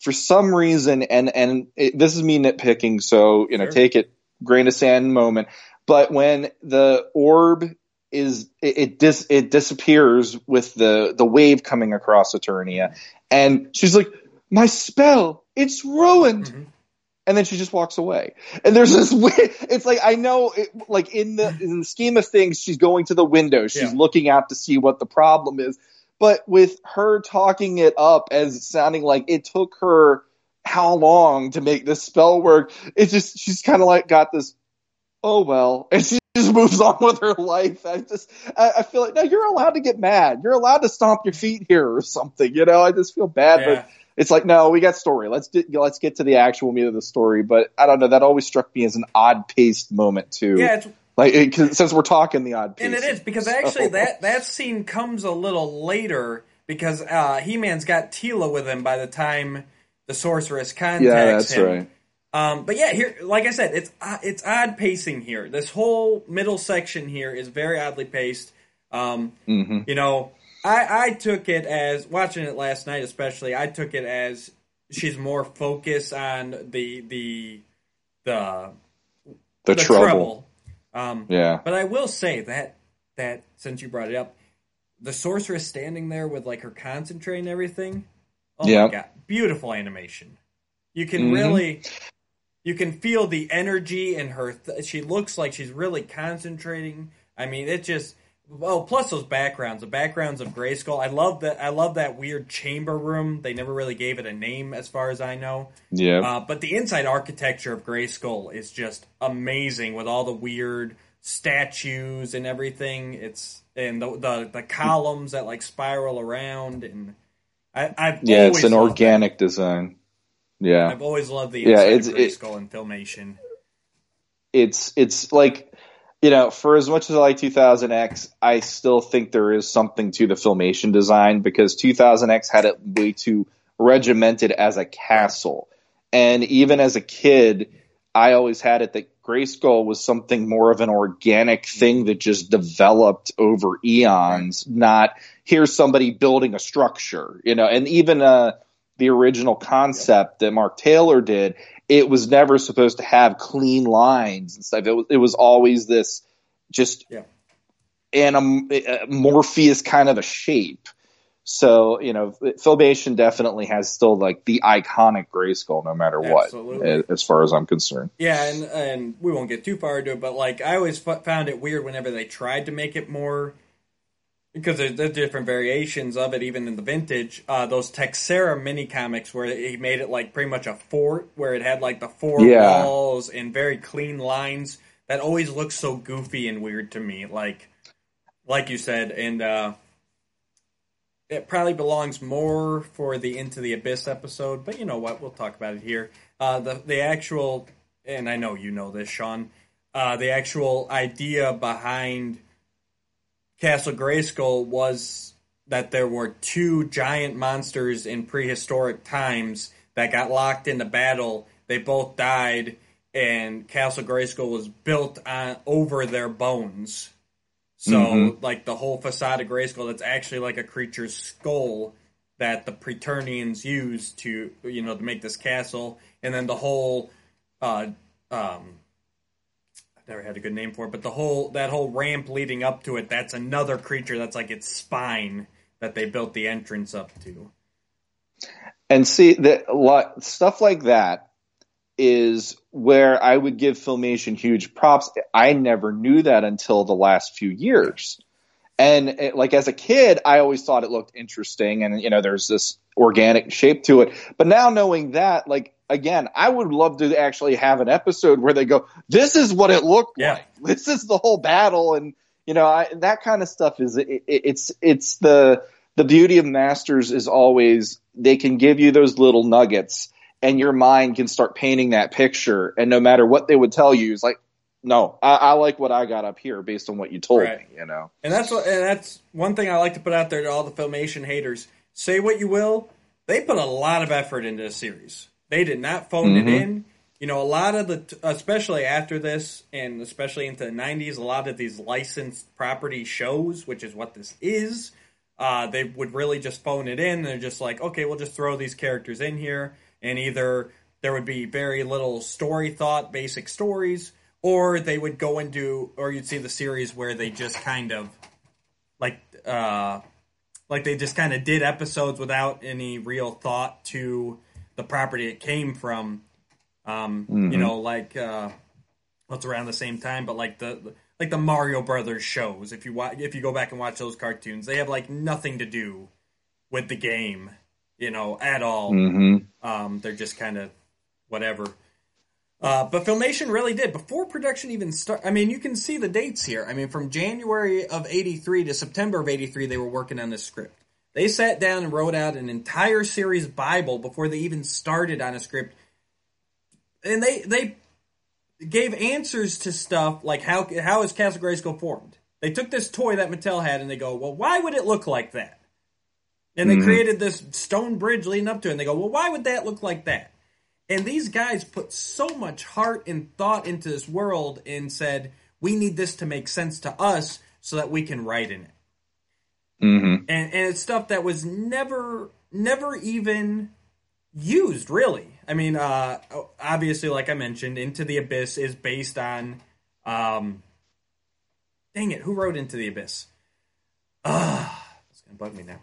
C: for some reason, and and it, this is me nitpicking, so you know
B: Sure.
C: take it grain of sand moment. But when the orb is it it, dis, it disappears with the the wave coming across Eternia, and she's like, "My spell, it's ruined."
B: Mhm.
C: and then she just walks away. And there's this <laughs> weird, it's like I know it, like in the in the scheme of things she's going to the window, she's
B: Yeah.
C: looking out to see what the problem is. But with her talking it up as sounding like it took her how long to make this spell work, it's just she's kind of like got this oh well, <laughs> and she just just moves on with her life. I just, I, I, feel like, no, you're allowed to get mad. You're allowed to stomp your feet here or something. You know, I just feel bad, yeah. but it's like, no, we got story. Let's do, let's get to the actual meat of the story. But I don't know. That always struck me as an odd paced moment too.
B: Yeah, it's,
C: like it, since we're talking the odd,
B: and it is because actually that that scene comes a little later because uh, He Man's got Teela with him by the time the sorceress contacts
C: yeah, that's
B: him.
C: Right.
B: Um, but yeah, here, like I said, it's uh, it's odd pacing here. This whole middle section here is very oddly paced. Um,
C: mm-hmm.
B: You know, I I took it as watching it last night, especially. I took it as she's more focused on the the the
C: the, the trouble. trouble.
B: Um,
C: yeah.
B: But I will say that that since you brought it up, the sorceress standing there with like her concentrate and everything. Oh yeah. my god, beautiful animation. You can mm-hmm. really you can feel the energy in her. Th- she looks like she's really concentrating. I mean, it just oh, plus those backgrounds, the backgrounds of Grayskull. I love that. I love that weird chamber room. They never really gave it a name, as far as I know.
C: Yeah.
B: Uh, but the inside architecture of Grayskull is just amazing with all the weird statues and everything. It's and the the, the columns that like spiral around and I, I've
C: yeah, it's an organic that. design. Yeah,
B: I've always loved the yeah, it's, Grayskull and Filmation.
C: It's it's like you know, for as much as I like 2000X, I still think there is something to the Filmation design because 2000X had it way too regimented as a castle, and even as a kid, I always had it that Grayskull was something more of an organic thing that just developed over eons, not here's somebody building a structure, you know, and even uh the original concept that Mark Taylor did, it was never supposed to have clean lines and stuff. It was, it was always this just
B: yeah.
C: anim, uh, Morpheus kind of a shape. So, you know, Filmation definitely has still like the iconic Grayskull no matter Absolutely. what, as far as I'm concerned.
B: Yeah, and, and we won't get too far into it, but like I always f- found it weird whenever they tried to make it more because there's, there's, different variations of it, even in the vintage. Uh, those Texeira mini comics where he made it like pretty much a fort, where it had like the four yeah. walls and very clean lines. That always looks so goofy and weird to me. Like, like you said, and uh, it probably belongs more for the Into the Abyss episode. But you know what? We'll talk about it here. Uh, the the actual, and I know you know this, Sean. Uh, the actual idea behind Castle Grayskull was that there were two giant monsters in prehistoric times that got locked into battle. They both died, and Castle Grayskull was built on over their bones. So, mm-hmm. like the whole facade of Grayskull, that's actually like a creature's skull that the Preternians used to, you know, to make this castle, and then the whole uh, um, never had a good name for it, but the whole that whole ramp leading up to it, that's another creature that's like its spine that they built the entrance up to.
C: And see that stuff like that is where I would give Filmation huge props. I never knew that until the last few years. And it, like as a kid, I always thought it looked interesting, and you know, there's this organic shape to it. But now knowing that, like again, I would love to actually have an episode where they go, "This is what it looked yeah. like. <laughs> This is the whole battle," and you know I, that kind of stuff is it, it, it's it's the the beauty of masters is always they can give you those little nuggets, and your mind can start painting that picture, and no matter what they would tell you, it's like. No, I, I like what I got up here based on what you told right. me. You know,
B: and that's what, and that's one thing I like to put out there to all the filmation haters. Say what you will, they put a lot of effort into this series they did not phone mm-hmm. it in. You know, a lot of the, especially after this, and especially into the '90s, a lot of these licensed property shows, which is what this is, uh, they would really just phone it in. They're just like, okay, we'll just throw these characters in here, and either there would be very little story thought, basic stories, or they would go into, or you'd see the series where they just kind of like, uh, like they just kind of did episodes without any real thought to the property it came from. Um, mm-hmm. You know, like uh, what's around the same time, but like the like the Mario Brothers shows. If you watch, if you go back and watch those cartoons, they have like nothing to do with the game, you know, at all.
C: Mm-hmm.
B: Um, they're just kind of whatever. Uh, but Filmation really did before production even start. I mean, you can see the dates here. I mean, from January of '83 to September of '83, they were working on this script. They sat down and wrote out an entire series Bible before they even started on a script, and they they gave answers to stuff like how how is Castle Grayskull formed? They took this toy that Mattel had and they go, well, why would it look like that? And they mm-hmm. created this stone bridge leading up to it, and they go, well, why would that look like that? And these guys put so much heart and thought into this world and said, we need this to make sense to us so that we can write in it. Mm-hmm. And, and it's stuff that was never, never even used, really. I mean, uh, obviously, like I mentioned, Into the Abyss is based on. Um, dang it, who wrote Into the Abyss? Ah, it's gonna bug me now.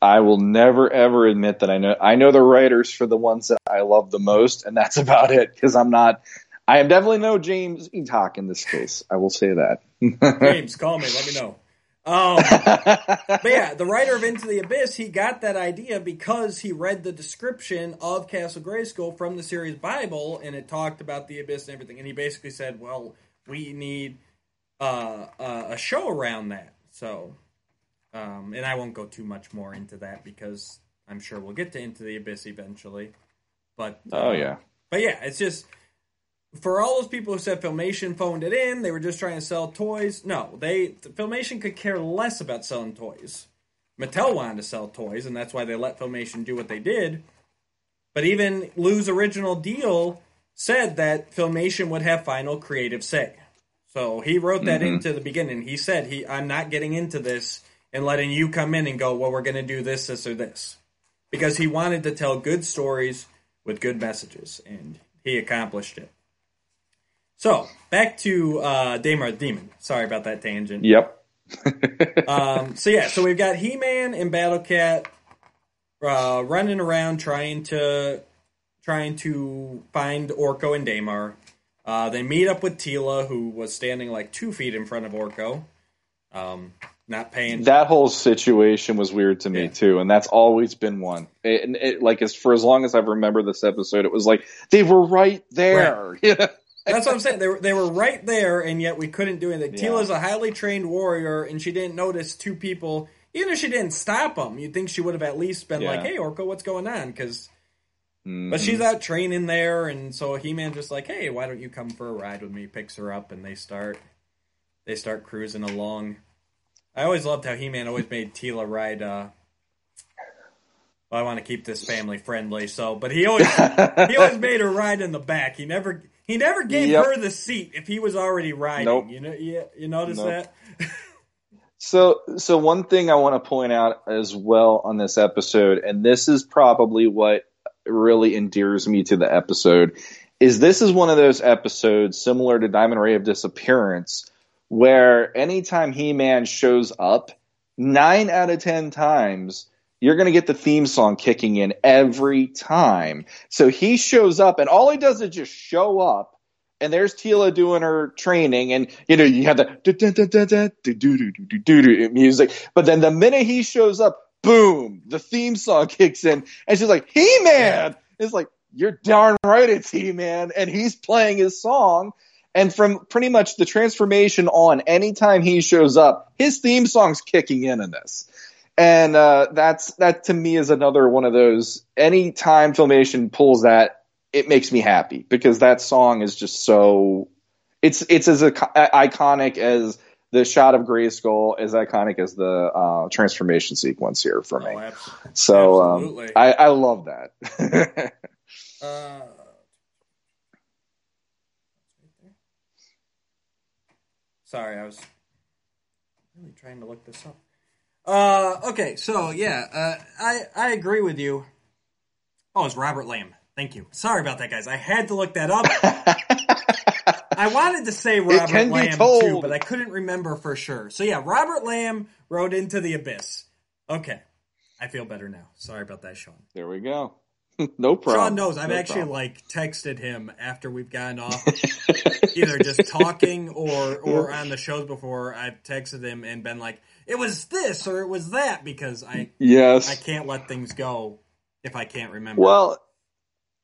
C: I will never ever admit that I know I know the writers for the ones that I love the most, and that's <laughs> about it. Because I'm not, I am definitely no James Eatock in this case. I will say that. <laughs>
B: James, call me. Let me know. Um, <laughs> but yeah, the writer of Into the Abyss, he got that idea because he read the description of Castle Grayskull from the series Bible, and it talked about the abyss and everything. And he basically said, "Well, we need uh, uh, a show around that." So um, and I won't go too much more into that because I'm sure we'll get to Into the Abyss eventually. But
C: oh yeah,
B: but yeah, it's just for all those people who said Filmation phoned it in, they were just trying to sell toys. No, they Filmation could care less about selling toys. Mattel wanted to sell toys, and that's why they let Filmation do what they did. But even Lou's original deal said that Filmation would have final creative say. So he wrote that mm-hmm. into the beginning. He said he I'm not getting into this and letting you come in and go, well, we're going to do this, this, or this. Because he wanted to tell good stories with good messages, and he accomplished it. So, back to uh, Daimar the Demon. Sorry about that tangent.
C: Yep. <laughs>
B: um, so, yeah, so we've got He Man and Battle Cat uh, running around trying to trying to find Orko and Daimar. Uh, they meet up with Teela, who was standing like two feet in front of Orko. Um, not paying.
C: That whole situation was weird to me yeah. too, and that's always been one. It, it, like as for as long as I remember this episode, it was like they were right there. Right. <laughs>
B: that's what I'm saying. They were they were right there, and yet we couldn't do anything. Yeah. Teela's a highly trained warrior, and she didn't notice two people. Even if she didn't stop them, you'd think she would have at least been yeah. like, "Hey, Orko, what's going on?" Because. Mm-hmm. But she's out training there, and so He Man just like, hey, why don't you come for a ride with me? Picks her up, and they start they start cruising along. I always loved how He Man always made Teela ride. Uh, well, I want to keep this family friendly, so but he always he always <laughs> made her ride in the back. He never he never gave yep. her the seat if he was already riding. Nope. You know, you, you notice nope. that.
C: so so one thing I want to point out as well on this episode, and this is probably what really endears me to the episode, is this is one of those episodes similar to Diamond Ray of Disappearance where anytime He Man shows up, nine out of ten times, you're going to get the theme song kicking in every time. So he shows up, and all he does is just show up. And there's Teela doing her training, and you know you have the music. But then the minute he shows up, boom, the theme song <laughs> kicks in, and she's like, "He Man!" It's like you're darn right, it's He Man, and he's playing his song. And from pretty much the transformation on, anytime he shows up, his theme song's kicking in in this. And uh, that's that to me is another one of those. Any Anytime Filmation pulls that, it makes me happy because that song is just so. It's it's as iconic as the shot of Grayskull, as iconic as the uh, transformation sequence here for me. Oh, so um, I, I love that. <laughs> uh,
B: Sorry, I was really trying to look this up. Uh, okay, so yeah, uh, I I agree with you. Oh, it's Robert Lamb. Thank you. Sorry about that, guys. I had to look that up. <laughs> I wanted to say Robert Lamb too, but I couldn't remember for sure. So yeah, Robert Lamb wrote Into the Abyss. Okay, I feel better now. Sorry about that, Sean.
C: There we go. <laughs> no problem.
B: Sean knows I've
C: no
B: actually problem. like texted him after we've gotten off, either just <laughs> talking or or on the shows before. I've texted him and been like, "It was this or it was that," because I
C: yes
B: I can't let things go if I can't remember.
C: Well,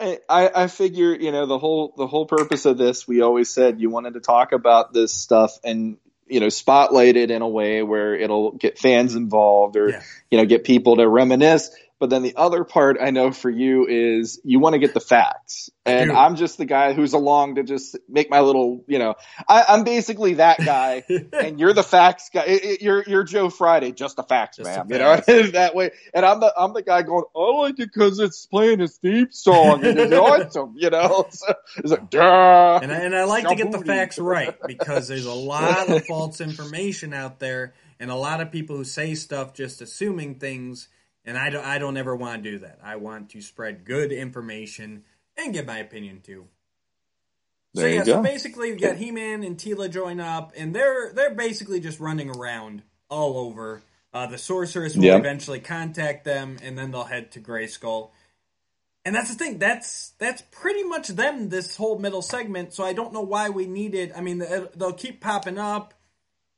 C: I, I figure you know the whole the whole purpose of this we always said you wanted to talk about this stuff and you know spotlight it in a way where it'll get fans involved or
B: Yeah.
C: you know get people to reminisce but then the other part i know for you is you want to get the facts. And
B: do.
C: i'm just the guy who's along to just make my little you know I, i'm basically that guy. <laughs> And you're the facts guy. It- it- you're you're joe friday. Just the facts
B: Just
C: man.
B: The
C: you know <laughs> that way. And i'm the i'm the guy going i like it because it's playing his theme song and it's <laughs> awesome you know? So it's like duh.
B: And I, and I like to get the facts right because there's a lot of false information out there and a lot of people who say stuff just assuming things. And I don't, I don't ever want to do that. I want to spread good information and give my opinion too. So
C: There you
B: yeah, so basically we got He-Man and Teela join up, and they're they're basically just running around all over. Uh, the sorceress will
C: Yep.
B: eventually contact them, and then they'll head to Grayskull. And that's the thing. That's that's pretty much them. This whole middle segment. So I don't know why we needed. I mean, they'll keep popping up,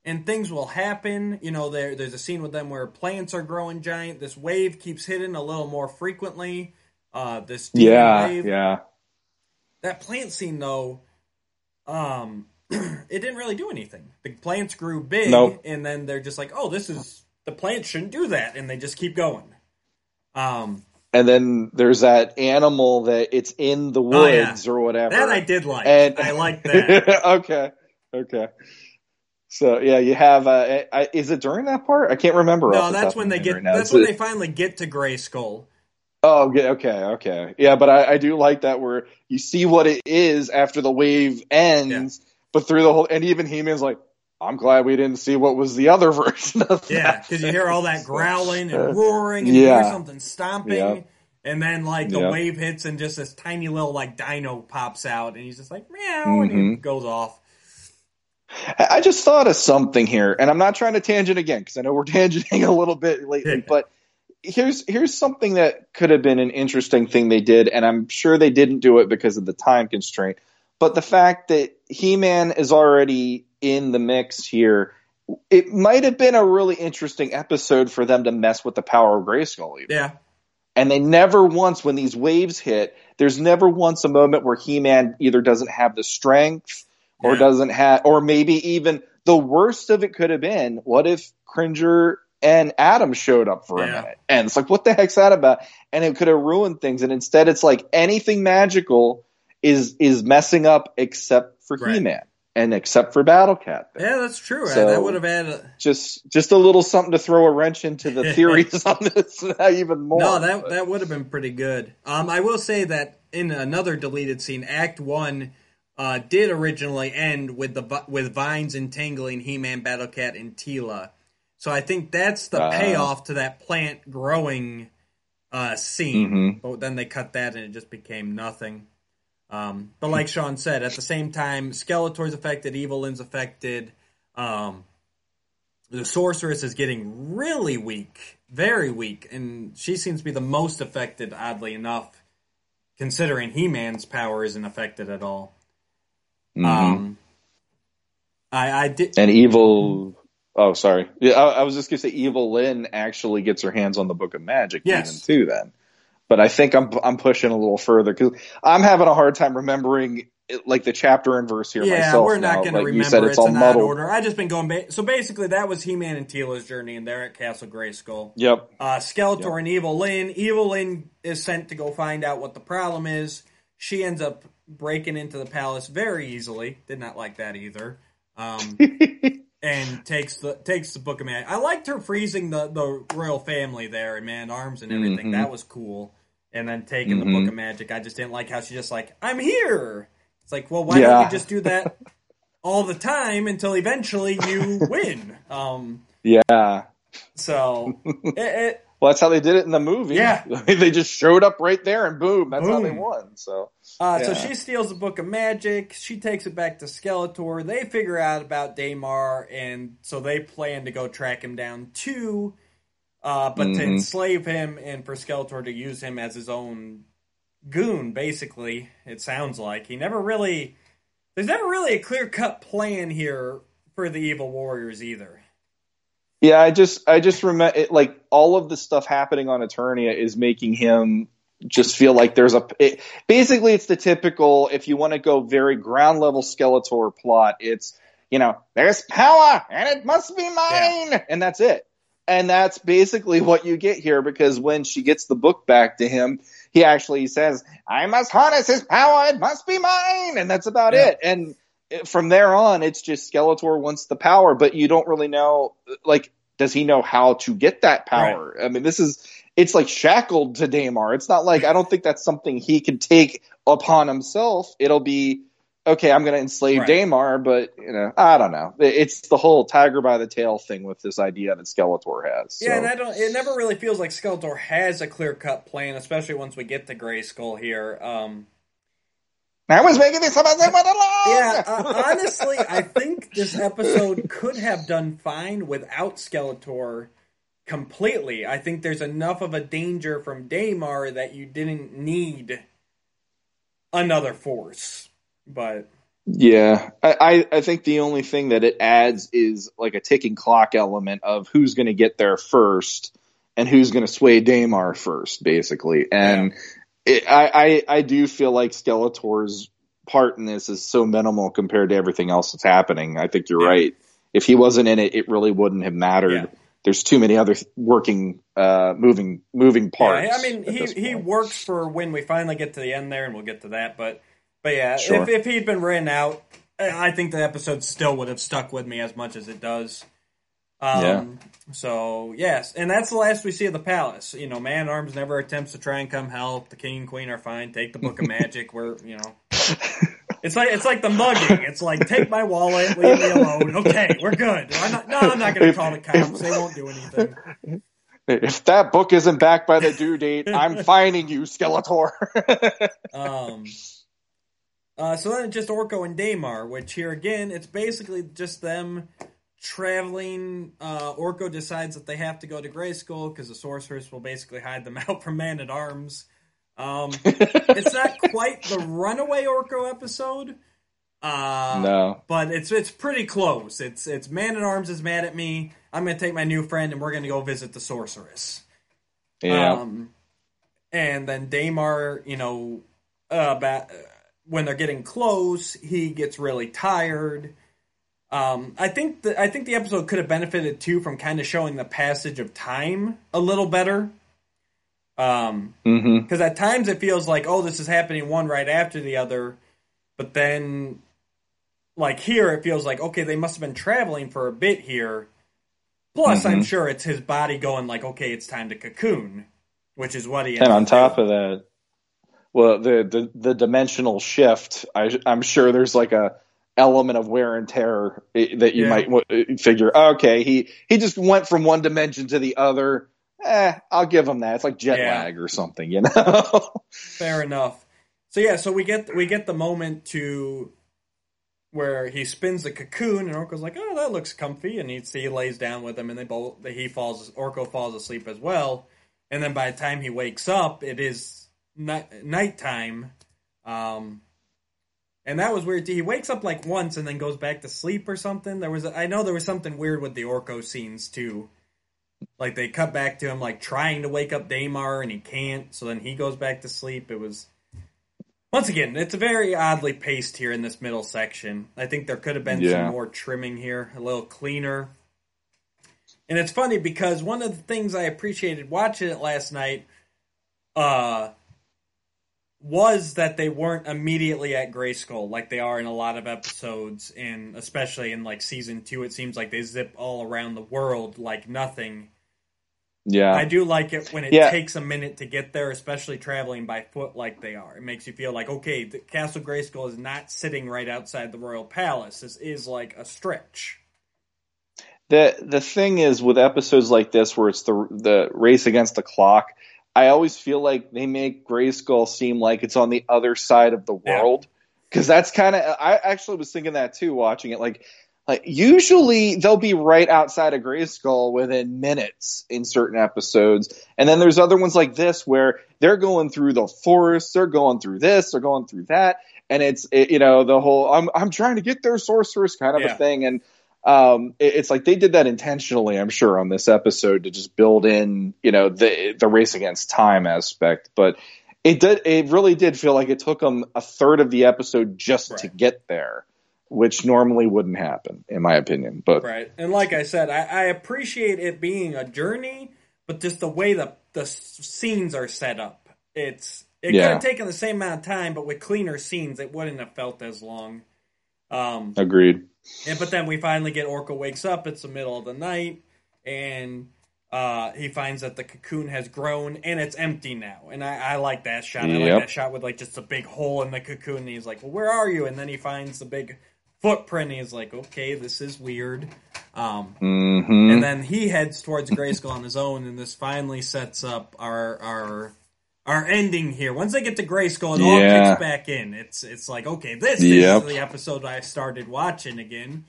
B: and things will happen. You know, there there's a scene with them where plants are growing giant. This wave keeps hitting a little more frequently. Uh, this
C: yeah
B: wave.
C: yeah
B: That plant scene though, um, <clears throat> it didn't really do anything. The plants grew big,
C: Nope.
B: and then they're just like, "Oh, this is the plants shouldn't do that," and they just keep going. Um,
C: and then there's that animal that it's in the
B: Oh, yeah.
C: woods or whatever
B: that I did like.
C: And-
B: I like that. <laughs>
C: okay, okay. So yeah, you have. Uh, I, is it during that part? I can't remember.
B: No, that's when they get.
C: right
B: that's when they finally get to Grayskull.
C: Oh, okay, okay. Yeah, but I, I do like that where you see what it is after the wave ends, but through the whole, and even He-Man's like, I'm glad we didn't see what was the other <laughs> version of
B: Yeah, because you hear all that <laughs> growling
C: Uh,
B: and roaring, and you hear something stomping,
C: Yeah.
B: and then like the
C: Yeah.
B: wave hits, and just this tiny little like dino pops out, and he's just like meow, and he
C: Mhm.
B: goes off.
C: I just thought of something here, and I'm not trying to tangent again because I know we're <laughs> tangenting a little bit lately. But here's here's something that could have been an interesting thing they did, and I'm sure they didn't do it because of the time constraint. But the fact that He-Man is already in the mix here, it might have been a really interesting episode for them to mess with the power of Grayskull. Even.
B: Yeah,
C: And they never once, when these waves hit, there's never once a moment where He-Man either doesn't have the strength or
B: Yeah.
C: doesn't have, or maybe even the worst of it could have been, what if Cringer and Adam showed up for a minute? And it's like, what the heck's that about? And it could have ruined things. And instead, it's like anything magical is is messing up except for
B: Right.
C: He-Man and except for Battle Cat.
B: yeah, that's true.
C: So-
B: that would have had. A,
C: Just just a little something to throw a wrench into the <laughs> theories on this <laughs> even more.
B: no, that that would have been pretty good. Um, I will say that in another deleted scene, Act One. Uh, did originally end with the with vines entangling He-Man, Battlecat, and Teela, so I think that's the
C: Ah.
B: payoff to that plant growing uh, scene.
C: Mhm.
B: But then they cut that and it just became nothing. Um, but like Sean said, at the same time, Skeletor's affected, Evil-Lyn's affected. Um, the sorceress is getting really weak, very weak, and she seems to be the most affected. Oddly enough, considering He-Man's power isn't affected at all.
C: Mhm.
B: Um, I, I did.
C: And evil. Oh, sorry. Yeah, I, I was just gonna say Evil-Lyn actually gets her hands on the Book of Magic
B: Yes.
C: even too. Then, but I think I'm I'm pushing a little further because I'm having a hard time remembering it, like the chapter and verse here
B: Yeah,
C: myself.
B: we're not going to remember.
C: You said it's,
B: it's
C: all
B: an odd order. I just been going. Ba- so basically, that was He-Man and Teela's journey, and they're at Castle Grayskull.
C: Yep.
B: Uh, Skeletor and Evil-Lyn. Evil Lynn is sent to go find out what the problem is. She ends up breaking into the palace very easily. Did not like that either. Um, <laughs> and takes the takes the book of magic. I liked her freezing the, the royal family there and man arms and everything.
C: Mhm.
B: That was cool. And then taking the
C: Mhm.
B: book of magic. I just didn't like how she just like I'm here. It's like, well, why don't you just do that <laughs> all the time until eventually you win? Um,
C: Yeah.
B: so <laughs> it, it,
C: Well, that's how they did it in the movie.
B: Yeah.
C: they just showed up right there and boom, that's how they won. So
B: Uh, So she steals the book of magic. She takes it back to Skeletor. They figure out about Daimar, and so they plan to go track him down too. Uh, but to
C: Mhm.
B: enslave him and for Skeletor to use him as his own goon, basically, it sounds like. He never really. There's never really a clear cut plan here for the evil warriors either.
C: Yeah, I just I just remember it, like all of the stuff happening on Eternia is making him just feel like there's a it, basically it's the typical if you want to go very ground level Skeletor plot. It's you know there's power and it must be mine, yeah. and that's it. And that's basically what you get here because when she gets the book back to him, he actually says, I must harness his power. It must be mine. And that's about yeah. it. And eh, from there on, it's just Skeletor wants the power, but you don't really know, like, does he know how to get that power? Right. I mean, this is, it's like shackled to Daimar. It's not like, I don't think that's something he can take upon himself. It'll be, okay, I'm going to enslave right. Daimar, but you know, I don't know. It's the whole tiger by the tail thing with this idea that Skeletor has.
B: So. Yeah, and I don't. It never really feels like Skeletor has a clear cut plan, especially once we get to Grayskull here. Um,
C: I was making this up as I went along.
B: Yeah, uh, honestly, I think this episode could have done fine without Skeletor completely. I think there's enough of a danger from Daimar that you didn't need another force. But
C: yeah, I, I think the only thing that it adds is like a ticking clock element of who's going to get there first and who's going to sway Daimar first, basically. And yeah. it, I, I I do feel like Skeletor's part in this is so minimal compared to everything else that's happening. I think you're yeah. right. If he wasn't in it, it really wouldn't have mattered. Yeah. There's too many other working, uh, moving, moving parts.
B: Yeah, I mean, he he works for when we finally get to the end there, and we'll get to that. But but yeah, sure. if, if he'd been written out, I think the episode still would have stuck with me as much as it does. Um, yeah. So yes, and that's the last we see of the palace. You know, Man Arms never attempts to try and come help. The king and queen are fine. Take the book of <laughs> magic. We're you know, it's like it's like the mugging. It's like take my wallet, leave me alone. Okay, we're good. I'm not, no, I'm not going to call the cops. They won't do anything.
C: If that book isn't back by the due date, I'm <laughs> fining you, Skeletor. <laughs>
B: um. Uh, so then just Orko and Daimar, which here again, it's basically just them traveling. Uh, Orko decides that they have to go to Grayskull because the sorceress will basically hide them <laughs> out from Man at Arms. Um, <laughs> it's not quite the Runaway Orko episode. Uh, no, but it's it's pretty close. It's it's Man at Arms is mad at me. I'm gonna take my new friend and we're gonna go visit the sorceress. Yeah. Um, and then Daimar, you know, uh, ba- when they're getting close, he gets really tired. Um, I think the, I think the episode could have benefited too from kind of showing the passage of time a little better. Um, because mm-hmm. at times it feels like oh this is happening one right after the other, but then like here it feels like okay they must have been traveling for a bit here. Plus, mm-hmm. I'm sure it's his body going like okay it's time to cocoon, which is what he.
C: And on top doing. of that, well, the, the, the dimensional shift, I, am sure there's like a element of wear and tear that you yeah. might figure. Okay, he he just went from one dimension to the other. Eh, I'll give him that. It's like jet yeah. lag or something, you know. <laughs>
B: Fair enough. So yeah, so we get we get the moment to where he spins the cocoon, and Orko's like, "Oh, that looks comfy," and he he lays down with him, and they both he falls. Orko falls asleep as well, and then by the time he wakes up, it is night nighttime. Um, and that was weird. too. He wakes up like once and then goes back to sleep or something. There was, a, I know there was something weird with the Orko scenes too. Like they cut back to him like trying to wake up Daimar and he can't, so then he goes back to sleep. It was once again, it's very oddly paced here in this middle section. I think there could have been yeah. some more trimming here, a little cleaner. And it's funny because one of the things I appreciated watching it last night, uh, was that they weren't immediately at Grayskull like they are in a lot of episodes, and especially in like season two, it seems like they zip all around the world like nothing. Yeah, I do like it when it yeah. takes a minute to get there, especially traveling by foot like they are. It makes you feel like okay, the Castle Grayskull is not sitting right outside the royal palace. This is like a stretch.
C: The the thing is with episodes like this where it's the the race against the clock I always feel like they make Grayskull seem like it's on the other side of the world because yeah. that's kind of I actually was thinking that too watching it like like usually they'll be right outside of Grayskull within minutes in certain episodes and then there's other ones like this where they're going through the forest they're going through this they're going through that and it's it, you know the whole I'm I'm trying to get their sorceress kind of yeah. a thing and um, it, it's like they did that intentionally, I'm sure, on this episode to just build in, you know, the the race against time aspect. But It did. It really did feel like it took them a third of the episode just right. to get there, which normally wouldn't happen, in my opinion. But
B: right, and like I said, I, I appreciate it being a journey, but just the way the the scenes are set up, it's it yeah. could have taken the same amount of time, but with cleaner scenes, it wouldn't have felt as long.
C: Um, Agreed.
B: And but then we finally get Orko wakes up. It's the middle of the night, and uh, he finds that the cocoon has grown and it's empty now. And I, I like that shot. Yep. I like that shot with like just a big hole in the cocoon. And he's like, "Well, where are you?" And then he finds the big footprint. And he's like, "Okay, this is weird." Um,
C: mm-hmm.
B: And then he heads towards Grayskull on his own, and this finally sets up our our our ending here. Once they get to Grayskull, it yeah. all kicks back in. It's it's like okay, this yep. is the episode I started watching again.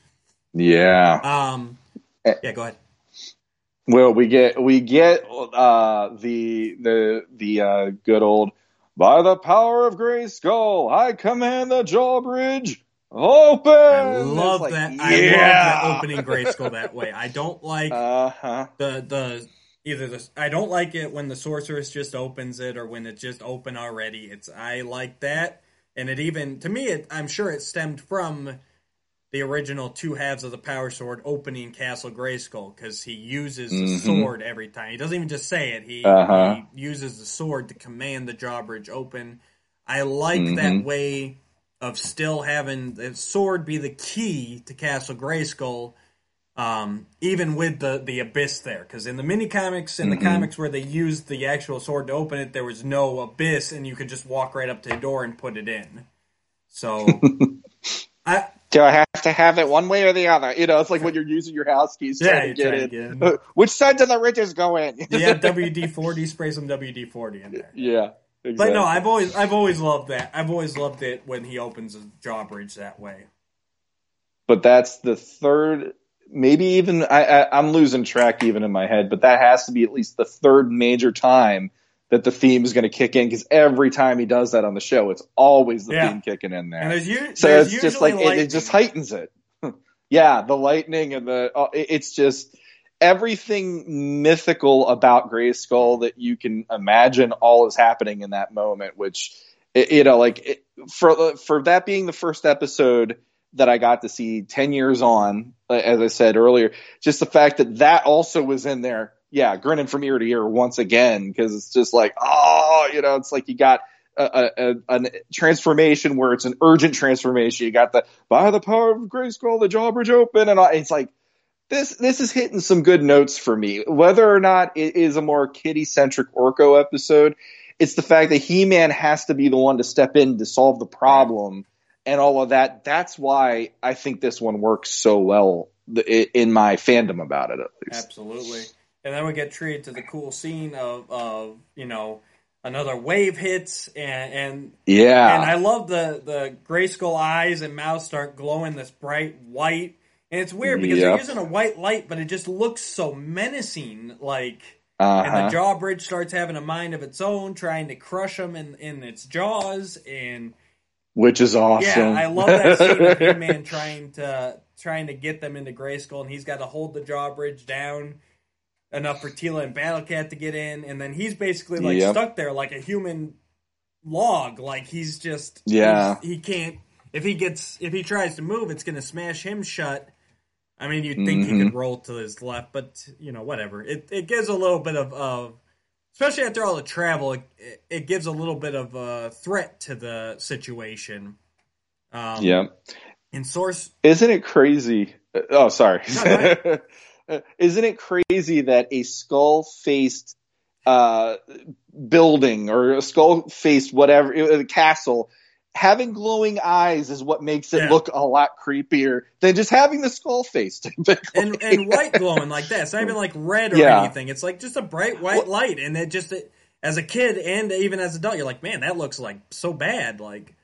C: Yeah.
B: Um. Eh. Yeah. Go ahead.
C: Well, we get we get uh, the the the uh, good old by the power of Grayskull, I command the drawbridge open. I
B: love like, that. Yeah. I love that opening Grayskull that way. I don't like <laughs>
C: uh-huh.
B: the the either the I don't like it when the sorceress just opens it or when it's just open already. It's I like that, and it even to me, it, I'm sure it stemmed from the original two halves of the power sword opening Castle Grayskull because he uses mm-hmm. the sword every time. He doesn't even just say it; he, uh-huh. he uses the sword to command the drawbridge open. I like mm-hmm. that way of still having the sword be the key to Castle Grayskull um, even with the the abyss there, because in the mini comics, in mm-hmm. the comics where they used the actual sword to open it, there was no abyss, and you could just walk right up to the door and put it in. So, <laughs> I
C: do I have to have it one way or the other? You know, it's like when you're using your house keys yeah, trying to get it. In. <laughs> Which side do the ridges go in? <laughs>
B: yeah, WD forty. Spray some WD forty in there.
C: Yeah.
B: Exactly. But no, I've always I've always loved that. I've always loved it when he opens a drawbridge that way.
C: But that's the third maybe even I, I, I'm losing track even in my head, but that has to be at least the third major time that the theme is going to kick in because every time he does that on the show, it's always the yeah. theme kicking in there.
B: And there's u-
C: so
B: there's
C: it's just like it, it, just heightens it. <laughs> yeah, the lightning and the uh, it, it's just everything mythical about Grayskull that you can imagine all is happening in that moment. Which you know, like for for that being the first episode that I got to see 10 years on, uh, as I said earlier, just the fact that that also was in there. Yeah, grinning from ear to ear once again, because it's just like, oh, you know, it's like you got a, a, a, transformation where it's an urgent transformation. You got the by the power of Grayskull the drawbridge open, and it's like this. This is hitting some good notes for me. Whether or not it is a more kitty centric Orko episode, it's the fact that He Man has to be the one to step in to solve the problem and all of that. That's why I think this one works so well in my fandom about it, at least.
B: Absolutely. And then we get treated to the cool scene of, of you know, another wave hits and, and
C: yeah
B: and i love the the Grayskull eyes and mouth start glowing this bright white and it's weird because yep. they're using a white light but it just looks so menacing like uh-huh. and the uh-huh. drawbridge starts having a mind of its own trying to crush them in, in its jaws and
C: which is awesome.
B: Yeah, I love that <laughs> scene of He-Man trying to trying to get them into Grayskull, and he's got to hold the drawbridge down enough for Teela and Battlecat to get in, and then he's basically like yep. stuck there like a human log. Like he's just
C: yeah
B: he can't if he gets if he tries to move, it's going to smash him shut. I mean, you'd think mm-hmm. he could roll to his left, but you know, whatever. It it gives a little bit of, of especially after all the travel, it, it gives a little bit of a threat to the situation.
C: Um, yeah.
B: And source,
C: isn't it crazy? Oh, sorry. No, <laughs> isn't it crazy that a skull faced uh, building or a skull faced whatever uh, castle having glowing eyes is what makes it yeah. look a lot creepier than just having the skull face. <laughs>
B: and, and white glowing like that. It's not even like red or yeah. anything. It's like just a bright white well, light. And it just, it, as a kid and even as an adult, you're like, man, that looks like so bad. Like,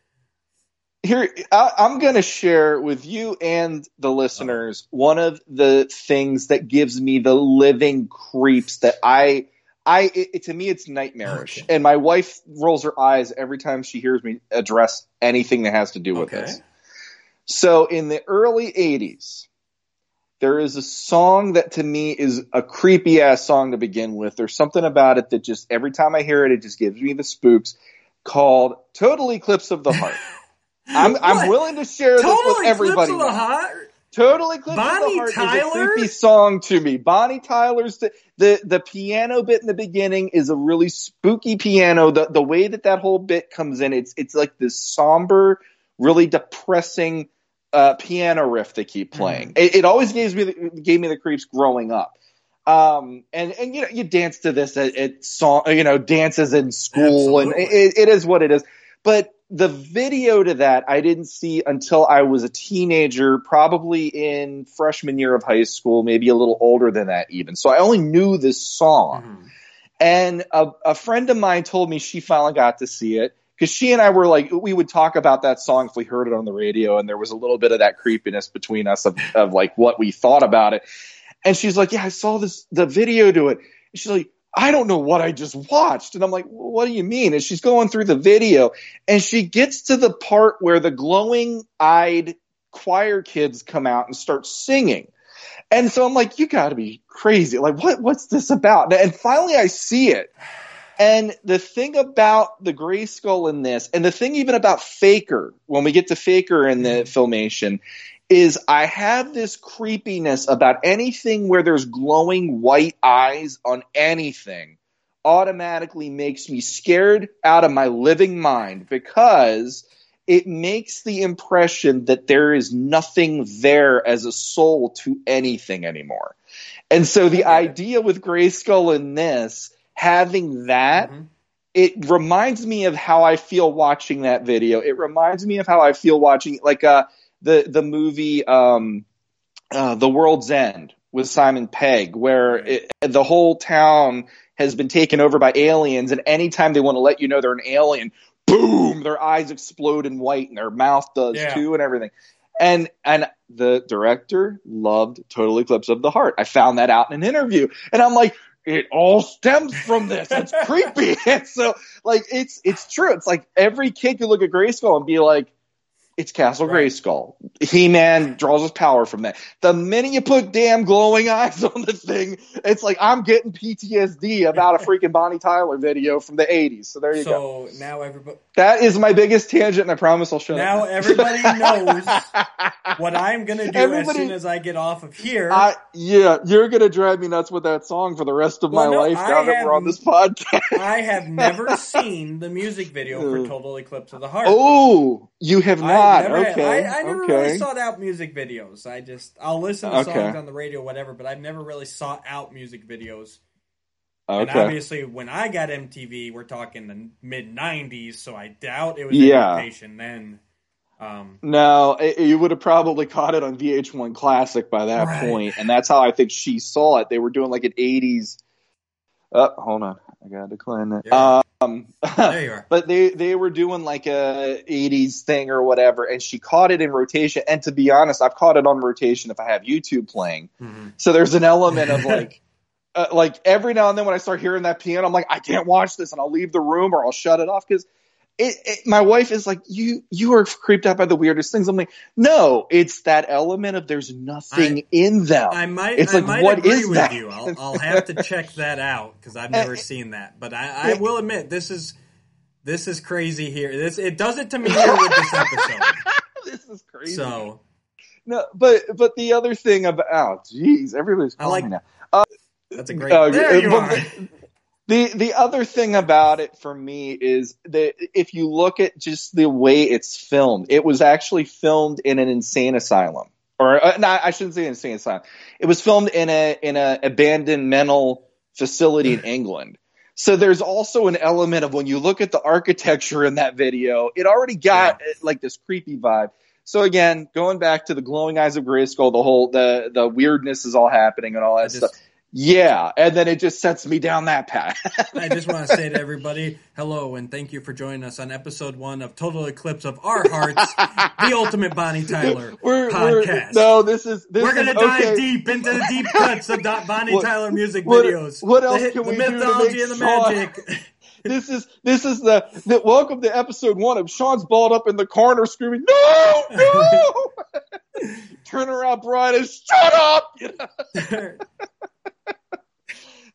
C: here I, am going to share with you and the listeners oh. one of the things that gives me the living creeps that I I it, to me it's nightmarish, okay. and my wife rolls her eyes every time she hears me address anything that has to do with okay. this. So in the early '80s, there is a song that to me is a creepy ass song to begin with. There's something about it that just every time I hear it, it just gives me the spooks. called Total Eclipse of the Heart. <laughs> I'm, I'm willing to share this with everybody.
B: Eclipse of the. Heart.
C: Total Eclipse
B: Bonnie
C: of the Heart is a creepy song to me. Bonnie Tyler's the, the the piano bit in the beginning is a really spooky piano. The the way that that whole bit comes in, it's it's like this somber, really depressing uh, piano riff they keep playing. It, it always gives me the, gave me the creeps growing up. Um and and you know you dance to this at, at song you know dances in school and it, it is what it is. But the video to that I didn't see until I was a teenager, probably in freshman year of high school, maybe a little older than that even. So I only knew this song.
B: Mhm.
C: And a, a friend of mine told me she finally got to see it because she and I were like, we would talk about that song if we heard it on the radio, and there was a little bit of that creepiness between us of, of like what we thought about it. And she's like, yeah, I saw this the video to it. And she's like, I don't know what I just watched. And I'm like, what do you mean? And she's going through the video, and she gets to the part where the glowing eyed choir kids come out and start singing. And so I'm like, you got to be crazy. Like, what? What's this about? And finally, I see it. And the thing about the Grayskull in this, and the thing even about Faker, when we get to Faker in the filmation, is I have this creepiness about anything where there's glowing white eyes on anything automatically makes me scared out of my living mind because it makes the impression that there is nothing there as a soul to anything anymore. And so the idea with Grayskull in this, having that,
B: Mhm.
C: it reminds me of how I feel watching that video. It reminds me of how I feel watching like uh the the movie um uh, The World's End with Simon Pegg, where it, the whole town has been taken over by aliens, and anytime they want to let you know they're an alien, boom, their eyes explode in white, and their mouth does
B: Yeah.
C: too, and everything. And and the director loved Total Eclipse of the Heart. I found that out in an interview, and I'm like, it all stems from this. It's <laughs> creepy. And <laughs> so, like, it's it's true. It's like every kid could look at Grayskull and be like, it's Castle
B: Right.
C: Grayskull. He Man draws his power from that. The minute you put damn glowing <laughs> eyes on the thing, it's like I'm getting PTSD about a <laughs> freaking Bonnie Tyler video from the 80s. So there you go.
B: So now everybody
C: That is my biggest tangent, and I promise I'll shut
B: now
C: up.
B: everybody <laughs> knows what I'm gonna do as soon as I get off of here.
C: I, yeah, you're gonna drive me nuts with that song for the rest of
B: Well,
C: my
B: no,
C: life
B: I
C: now that we're on this podcast.
B: I have never <laughs> seen the music video for Total Eclipse of the Heart.
C: oh, you have not?
B: I never,
C: okay,
B: I, I never
C: okay.
B: really sought out music videos. I just I'll listen to
C: Okay.
B: songs on the radio, whatever, but I've never really sought out music videos. And obviously, when I got MTV, we're talking the mid '90s, so I doubt it was
C: Yeah.
B: invitation then. Um,
C: No, it, you would have probably caught it on VH1 Classic by that
B: Right.
C: point, and that's how I think she saw it. They were doing like an '80s. Oh, hold on, I gotta decline that.
B: Yeah.
C: Um, <laughs>
B: there you are.
C: but they they were doing like a '80s thing or whatever, and she caught it in rotation. And to be honest, I've caught it on rotation if I have YouTube playing.
B: Mhm.
C: So there's an element of like. <laughs> Uh, like every now and then when I start hearing that piano, I'm like, I can't watch this, and I'll leave the room or I'll shut it off because it, it, my wife is like, you you are creeped out by the weirdest things. I'm like, no, it's that element of there's nothing in them.
B: I might,
C: It's
B: I
C: like,
B: might
C: what
B: agree
C: is
B: with
C: that?
B: you. I'll, I'll have to check that out because I've <laughs> eh, never seen that. But I, I eh. will admit this is this is crazy here. This it does it to me here with this episode. <laughs>
C: this is crazy.
B: So
C: no, but but the other thing about oh, jeez, everybody's
B: I
C: calling
B: like-
C: me now.
B: Uh, that's a great.
C: Uh,
B: there you are.
C: The the other thing about it for me is that if you look at just the way it's filmed, it was actually filmed in an insane asylum, or uh, no, I shouldn't say insane asylum. It was filmed in a in a abandoned mental facility in England. So there's also an element of when you look at the architecture in that video, it already got uh, like this creepy vibe. So again, going back to the glowing eyes of Grayskull, the whole the the weirdness is all happening and all that
B: just-
C: stuff. Yeah, and then it just sets me down that path. <laughs>
B: I just want to say to everybody, hello, and thank you for joining us on episode one of Total Eclipse of Our Hearts, the Ultimate Bonnie Tyler <laughs>
C: we're, we're
B: podcast.
C: no, this is this
B: We're gonna dive
C: okay.
B: deep into the deep cuts of Bonnie
C: What-
B: Tyler music
C: what-
B: videos.
C: what else
B: the,
C: can
B: the
C: we do to
B: mythology
C: make
B: and the
C: Sean-
B: magic. <laughs>
C: This is this is the, the welcome to episode one of Sean's balled up in the corner screaming, No, no Turn around Brian and shut up you know?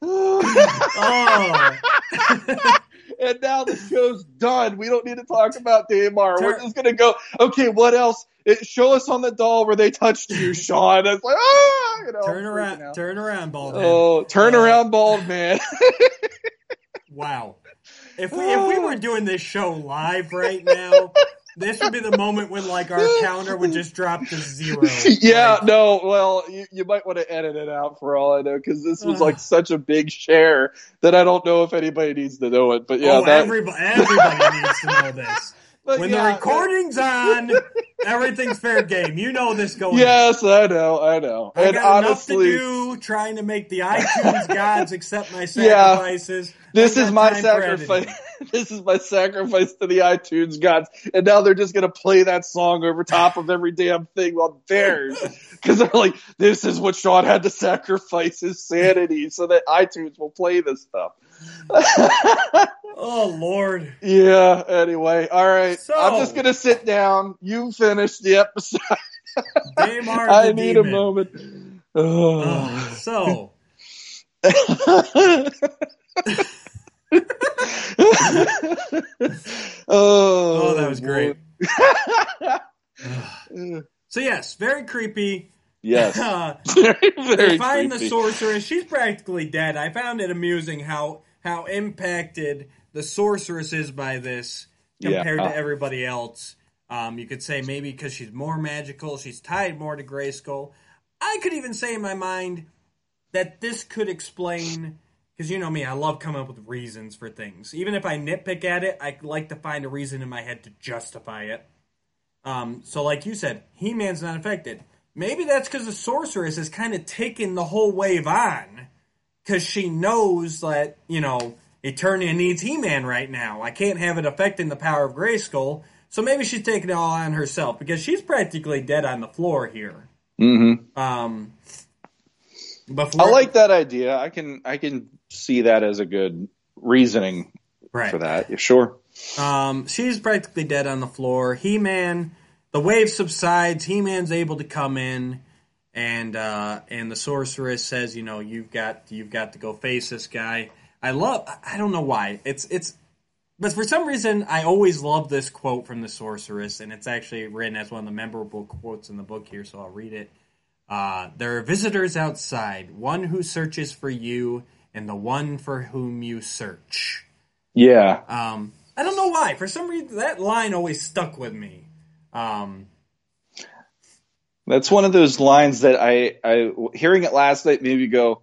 B: Oh, <laughs>
C: and now the show's done. We don't need to talk about Daimar. We're just gonna go. Okay, what else? It, show us on the doll where they touched you, Sean. It's like ah, you know,
B: turn around, turn around, bald head.
C: Oh, turn
B: Uh,
C: around, bald man.
B: Wow. If we if we were doing this show live right now, this would be the moment when like our counter would just drop to zero. <laughs>
C: yeah,
B: Like,
C: no. Well, you, you might want to edit it out for all I know because this was
B: Ugh.
C: like <sighs> such a big share that I don't know if anybody needs to know it. But yeah,
B: oh,
C: that.
B: everybody, everybody needs to know this. <laughs>
C: but
B: When
C: yeah,
B: the recording's on, <laughs> everything's fair game. You know this going. in.
C: Yes, I know, I know.
B: I
C: and
B: got
C: honestly,
B: enough to do trying to make the iTunes gods accept my
C: Yeah.
B: sacrifices.
C: this is my sacrifice. <laughs> this is my sacrifice to the iTunes gods, and now they're just gonna play that song over top of every damn thing on theirs <laughs> because they're like, "This is what Sean had to sacrifice his sanity so that iTunes will play this stuff." <laughs>
B: Oh Lord.
C: yeah. Anyway, all right.
B: So-
C: I'm just gonna sit down. You finish the episode. I need
B: demon.
C: a moment.
B: Oh, so <sighs> <laughs>
C: oh,
B: Oh, that was great. <laughs> So yes, very creepy.
C: yes, <laughs>
B: Uh,
C: very,
B: they find
C: creepy.
B: the sorceress. She's practically dead. I found it amusing how how impacted the sorceress is by this compared
C: Yeah.
B: to everybody else. Um, you could say maybe because she's more magical, she's tied more to Grayskull. I could even say in my mind that this could explain because you know me, I love coming up with reasons for things. Even if I nitpick at it, I like to find a reason in my head to justify it. Um, so, like you said, He Man's not affected. Maybe that's because the sorceress has kind of taken the whole wave on because she knows that, you know, Eternia needs He Man right now. I can't have it affecting the power of Grayskull. So maybe she's taking it all on herself because she's practically dead on the floor here.
C: hmm
B: Um, before,
C: I like that idea. I can I can see that as a good reasoning
B: right.
C: for that. Yeah, sure.
B: Um, she's practically dead on the floor. He Man, the wave subsides. He Man's able to come in, and uh, and the sorceress says, you know, you've got you've got to go face this guy. I love. I don't know why. It's it's. But for some reason, I always love this quote from the sorceress, and it's actually written as one of the memorable quotes in the book here, so I'll read it. Uh, there are visitors outside, one who searches for you, and the one for whom you search.
C: Yeah.
B: Um, I don't know why. For some reason, that line always stuck with me. Um,
C: That's one of those lines that I, I hearing it last night made me go,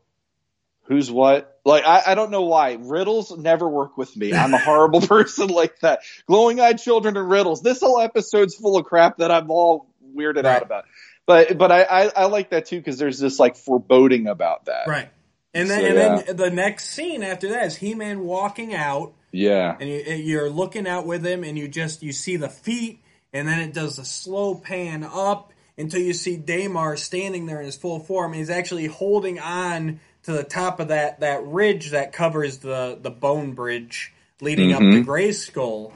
C: "Who's what?" Like I, I don't know why riddles never work with me. I'm a horrible <laughs> person like that. Glowing eyed children and riddles. This whole episode's full of crap that I'm all weirded
B: Right.
C: out about. But but I, I, I like that too because there's this like foreboding about that.
B: right. And then,
C: So,
B: and
C: yeah.
B: then the next scene after that is He-Man walking out,
C: Yeah.
B: and you, you're looking out with him, and you just you see the feet, and then it does the slow pan up until you see Daimar standing there in his full form. He's actually holding on to the top of that that ridge that covers the the bone bridge leading up to mm-hmm. Grayskull,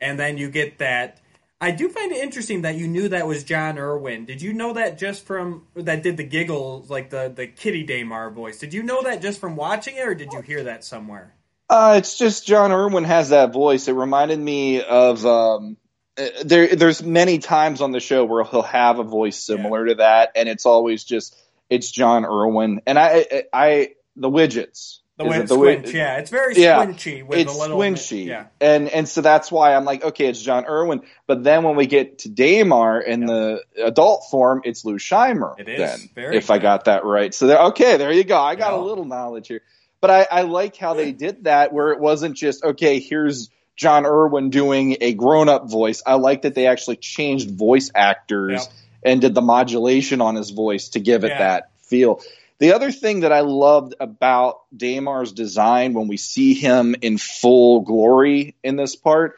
B: and then you get that. I do find it interesting that you knew that was John Erwin. Did you know that just from that did the giggles like the the Kitty Daimar voice? Did you know that just from watching it, or did you hear that somewhere?
C: Uh, it's just John Erwin has that voice. It reminded me of um, uh, there. There's many times on the show where he'll have a voice similar to that, and it's always just it's John Erwin. And I, I, I the widgets.
B: The way it's
C: the
B: squinch, yeah, it's very
C: Yeah,
B: squinchy with
C: it's
B: a little
C: squinchy,
B: yeah.
C: and and so that's why I'm like, okay, it's John Erwin. But then when we get to Daimar in the adult form, it's Lou Scheimer.
B: It is.
C: then,
B: Very
C: if I got that right. So there, okay, there you go. I got
B: Yeah.
C: a little knowledge here. But I, I like how they did that, where it wasn't just okay. Here's John Erwin doing a grown-up voice. I like that they actually changed voice actors
B: Yep.
C: and did the modulation on his voice to give it
B: Yeah.
C: that feel. The other thing that I loved about Daimar's design when we see him in full glory in this part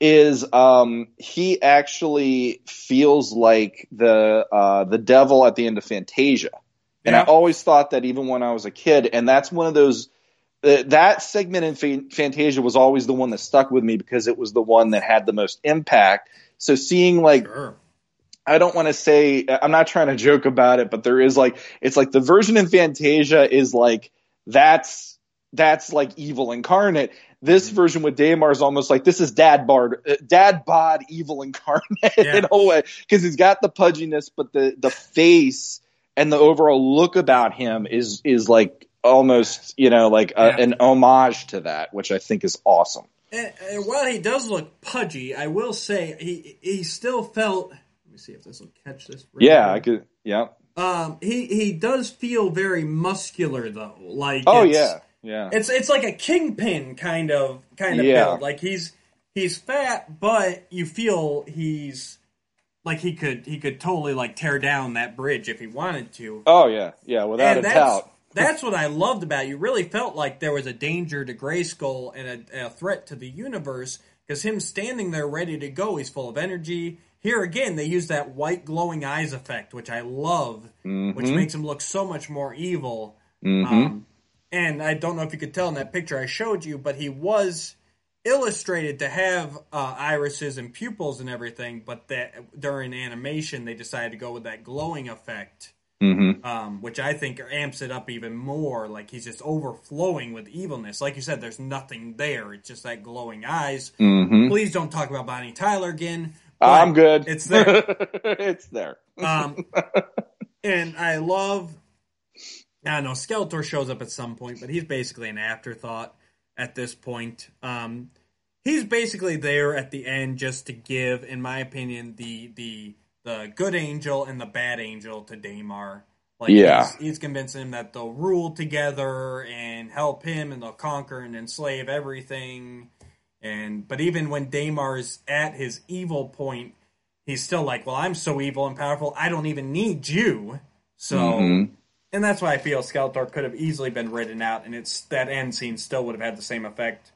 C: is um, he actually feels like the uh, the devil at the end of Fantasia. And I always thought that even when I was a kid, and that's one of those that segment in Fantasia was always the one that stuck with me because it was the one that had the most impact. So seeing like
B: Sure.
C: I don't want to say I'm not trying to joke about it, but there is like it's like the version in Fantasia is like that's that's like evil incarnate. This mm-hmm. version with Daimar is almost like this is dad bard, dad bod evil incarnate
B: Yeah. <laughs>
C: in a way because he's got the pudginess, but the the face and the overall look about him is is like almost you know like a,
B: Yeah.
C: an homage to that, which I think is awesome.
B: And, and while he does look pudgy, I will say he he still felt. Let me see if this will catch this.
C: Yeah, I could. Yeah.
B: Um, he he does feel very muscular though. Like
C: Oh yeah. Yeah.
B: It's it's like a kingpin kind of kind of
C: Yeah.
B: build. Like he's he's fat, but you feel he's like he could he could totally like tear down that bridge if he wanted to.
C: Oh yeah. Yeah. Without
B: and
C: a
B: that's
C: doubt. <laughs>
B: that's what I loved about it. You really felt like there was a danger to Grayskull and a, a threat to the universe because him standing there ready to go, he's full of energy. Here again, they use that white glowing eyes effect, which I love, which makes him look so much more evil. Um, and I don't know if you could tell in that picture I showed you, but he was illustrated to have uh, irises and pupils and everything. But that during animation, they decided to go with that glowing effect,
C: Mm-hmm.
B: um, which I think amps it up even more. Like he's just overflowing with evilness. Like you said, there's nothing there. It's just that glowing eyes.
C: Mm-hmm.
B: Please don't talk about Bonnie Tyler again.
C: I'm good.
B: It's there. <laughs>
C: it's there.
B: Um, <laughs> and I love. I don't know Skeletor shows up at some point, but he's basically an afterthought at this point. Um, he's basically there at the end just to give, in my opinion, the the the good angel and the bad angel to Daimar. Like
C: Yeah.
B: he's, he's convincing him that they'll rule together and help him, and they'll conquer and enslave everything. And but even when Daimar is at his evil point, he's still like, "Well, I'm so evil and powerful, I don't even need you." So,
C: Mhm.
B: and that's why I feel Skeletor could have easily been written out, and it's that end scene still would have had the same effect.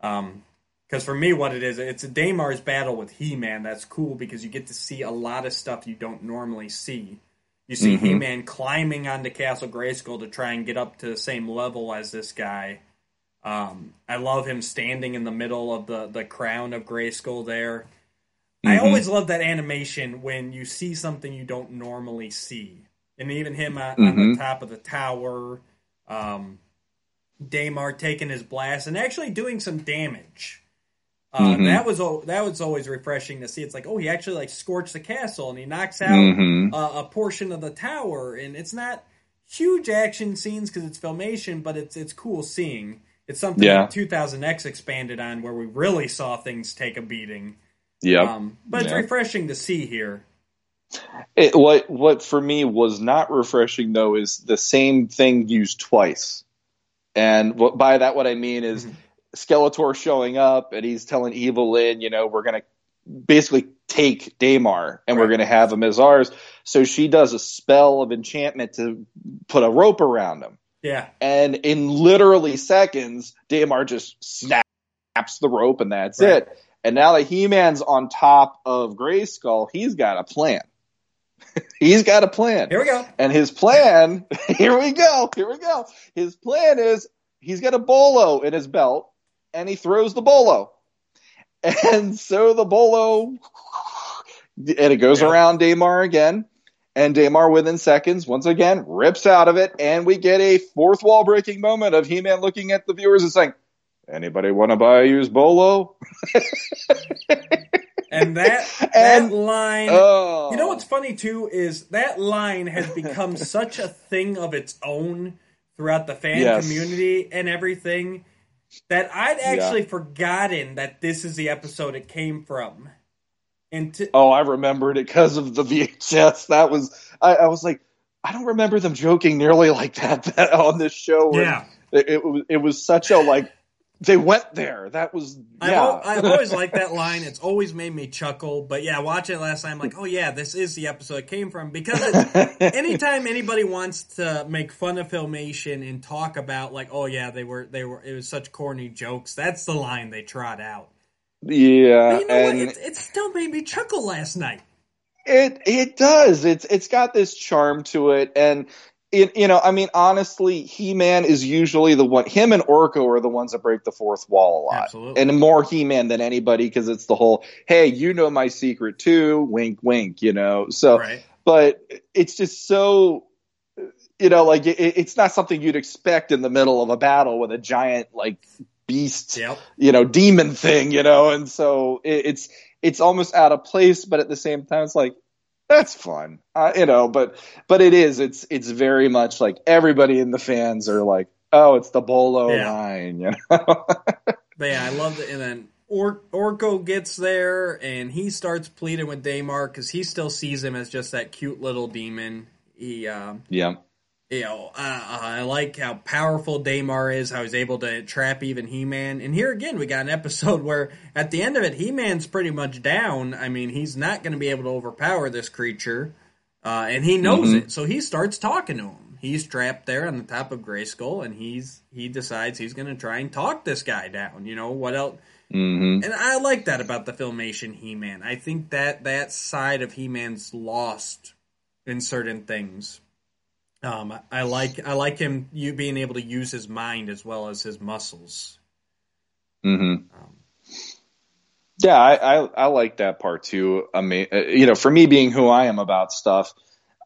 B: Um, because for me, what it is, it's a Daimar's battle with He-Man. That's cool because you get to see a lot of stuff you don't normally see. You see
C: Mhm.
B: He-Man climbing onto Castle Grayskull to try and get up to the same level as this guy. Um, I love him standing in the middle of the, the crown of Grayskull there. I
C: Mhm.
B: always love that animation when you see something you don't normally see. And even him on, on the top of the tower, um, Daimar taking his blast and actually doing some damage. Uh,
C: Mhm.
B: That was that was always refreshing to see. It's like, oh, he actually like scorched the castle and he knocks out
C: Mhm.
B: a, a portion of the tower, and it's not huge action scenes because it's filmation, but it's it's cool seeing. It's something
C: Yeah.
B: that 2000X expanded on, where we really saw things take a beating.
C: Yep.
B: Um, but it's
C: Yeah.
B: refreshing to see here.
C: It, what what for me was not refreshing though is the same thing used twice, and what, by that what I mean is
B: Mhm.
C: Skeletor showing up and he's telling Evil-Lyn, you know, we're gonna basically take Daimar and we're gonna have him as ours. So she does a spell of enchantment to put a rope around him,
B: Yeah,
C: and in literally seconds, Daimar just snaps the rope and that's
B: Right.
C: it. And now that He-Man's on top of Grayskull, he's got a plan. <laughs> he's got a plan.
B: here we go.
C: And his plan, <laughs> here we go, here we go. His plan is he's got a bolo in his belt and he throws the bolo. <laughs> And so the bolo, and it goes
B: Yeah.
C: around Daimar again. And Daimar, within seconds, once again, rips out of it. And we get a fourth wall breaking moment of He Man looking at the viewers and saying, Anybody want to buy a used bolo? <laughs>
B: And that
C: And-
B: that line.
C: Oh.
B: You know what's funny too is that line has become <laughs> such a thing of its own throughout the fan
C: Yes.
B: community and everything that I'd actually forgotten that this is the episode it came from. And
C: Oh, I remembered it because of the VHS. That was I, I was like, I don't remember them joking nearly <laughs> like that, that on this show.
B: Yeah,
C: it, it was it was such a like they went there. That was
B: I've,
C: yeah.
B: I've always liked that <laughs> line. It's always made me chuckle. But yeah, watching it last time, like, oh yeah, this is the episode it came from because <laughs> anytime anybody wants to make fun of filmation and talk about like, oh yeah, they were they were it was such corny jokes. That's the line they trot out.
C: Yeah,
B: But you know
C: and
B: what? It, it still made me chuckle last night.
C: It it does. It's it's got this charm to it, and it, you know, I mean, honestly, He Man is usually the one. Him and Orko are the ones that break the fourth wall a lot,
B: Absolutely.
C: and more He Man than anybody because it's the whole, hey, you know my secret too, wink, wink, you know. So,
B: Right.
C: but it's just so. You know, like it, it's not something you'd expect in the middle of a battle with a giant like beast,
B: Yep.
C: you know, demon thing, you know, and so it, it's it's almost out of place, but at the same time, it's like that's fun, uh, you know. But but it is, it's it's very much like everybody in the fans are like, oh, it's the Bolo
B: Yeah.
C: line, you know. <laughs>
B: But yeah, I love it. And then or- Orko gets there and he starts pleading with Daimar because he still sees him as just that cute little demon. He, um,
C: yeah,
B: you know, uh, I like how powerful Daimar is, how he's able to trap even He Man. And here again, we got an episode <laughs> where at the end of it, He Man's pretty much down. I mean, he's not going to be able to overpower this creature, uh, and he knows
C: Mhm.
B: it. So he starts talking to him. He's trapped there on the top of Grayskull, and he's he decides he's going to try and talk this guy down. You know what else?
C: hmm
B: And I like that about the filmation He Man. I think that that side of He Man's lost in certain things. Um, I- like I like him you being able to use his mind as well as his muscles.
C: hmm
B: Um,
C: Yeah, I, I I like that part too. I mean, uh, you know, for me being who I am about stuff,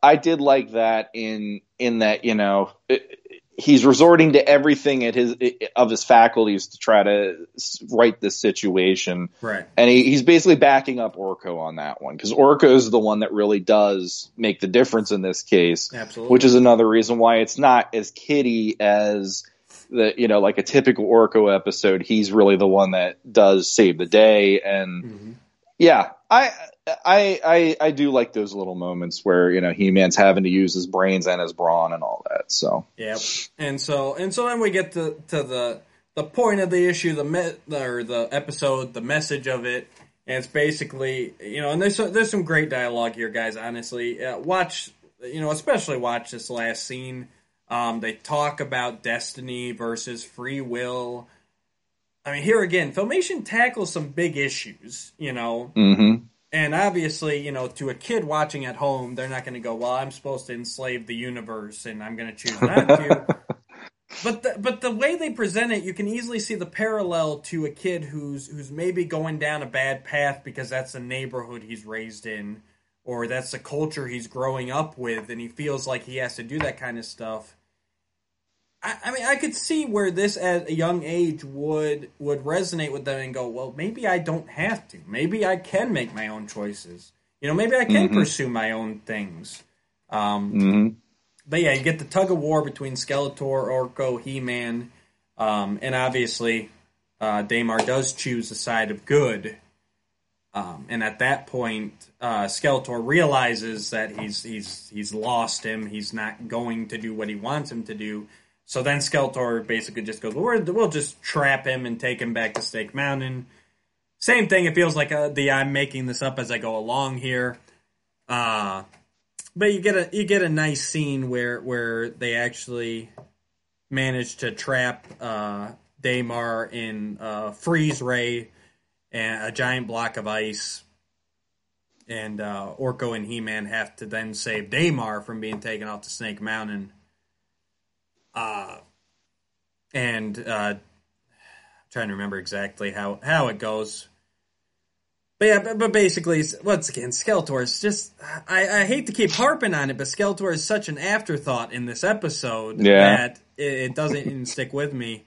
C: I did like that in in that you know it, he's resorting to everything at his of his faculties to try to right this situation,
B: right.
C: and he, he's basically backing up Orko on that one because Orko is the one that really does make the difference in this case
B: Absolutely.
C: which is another reason why it's not as kitty as the you know like a typical Orko episode. He's really the one that does save the day, and
B: Mhm.
C: yeah, I I I I do like those little moments where you know He Man's having to use his brains and his brawn and all that. So
B: yeah, And so and so then we get to to the the point of the issue, the me, or the episode, the message of it. And it's basically, you know, and there's there's some great dialogue here, guys. Honestly, uh, watch, you know, especially watch this last scene. Um, they talk about destiny versus free will. I mean, here again, Filmation tackles some big issues, you know,
C: hmm
B: and obviously, you know, to a kid watching at home, they're not going to go, "Well, I'm supposed to enslave the universe, and I'm going to choose not to." <laughs> but the, but the way they present it, you can easily see the parallel to a kid who's who's maybe going down a bad path because that's the neighborhood he's raised in, or that's the culture he's growing up with, and he feels like he has to do that kind of stuff. I, I mean, I could see where this at a young age would would resonate with them and go, well, maybe I don't have to. Maybe I can make my own choices. You know, maybe I can
C: Mhm.
B: pursue my own things. Um,
C: hmm
B: but yeah, you get the tug of war between Skeletor, Orko, He Man, um, and obviously uh, Daimar does choose the side of good. Um, and at that point, uh, Skeletor realizes that he's he's he's lost him. He's not going to do what he wants him to do. So then Skeletor basically just goes, well, "We'll just trap him and take him back to Snake Mountain." Same thing. It feels like uh, the I'm making this up as I go along here. Uh, but you get a you get a nice scene where where they actually manage to trap uh, Daimar in uh, freeze ray and a giant block of ice, and uh, Orko and He Man have to then save Daimar from being taken off to Snake Mountain. Uh, and uh, I'm trying to remember exactly how how it goes. But yeah, but, but basically, once again, Skeletor is just. I, I hate to keep harping on it, but Skeletor is such an afterthought in this episode
C: Yeah.
B: that it, it doesn't even <laughs> stick with me,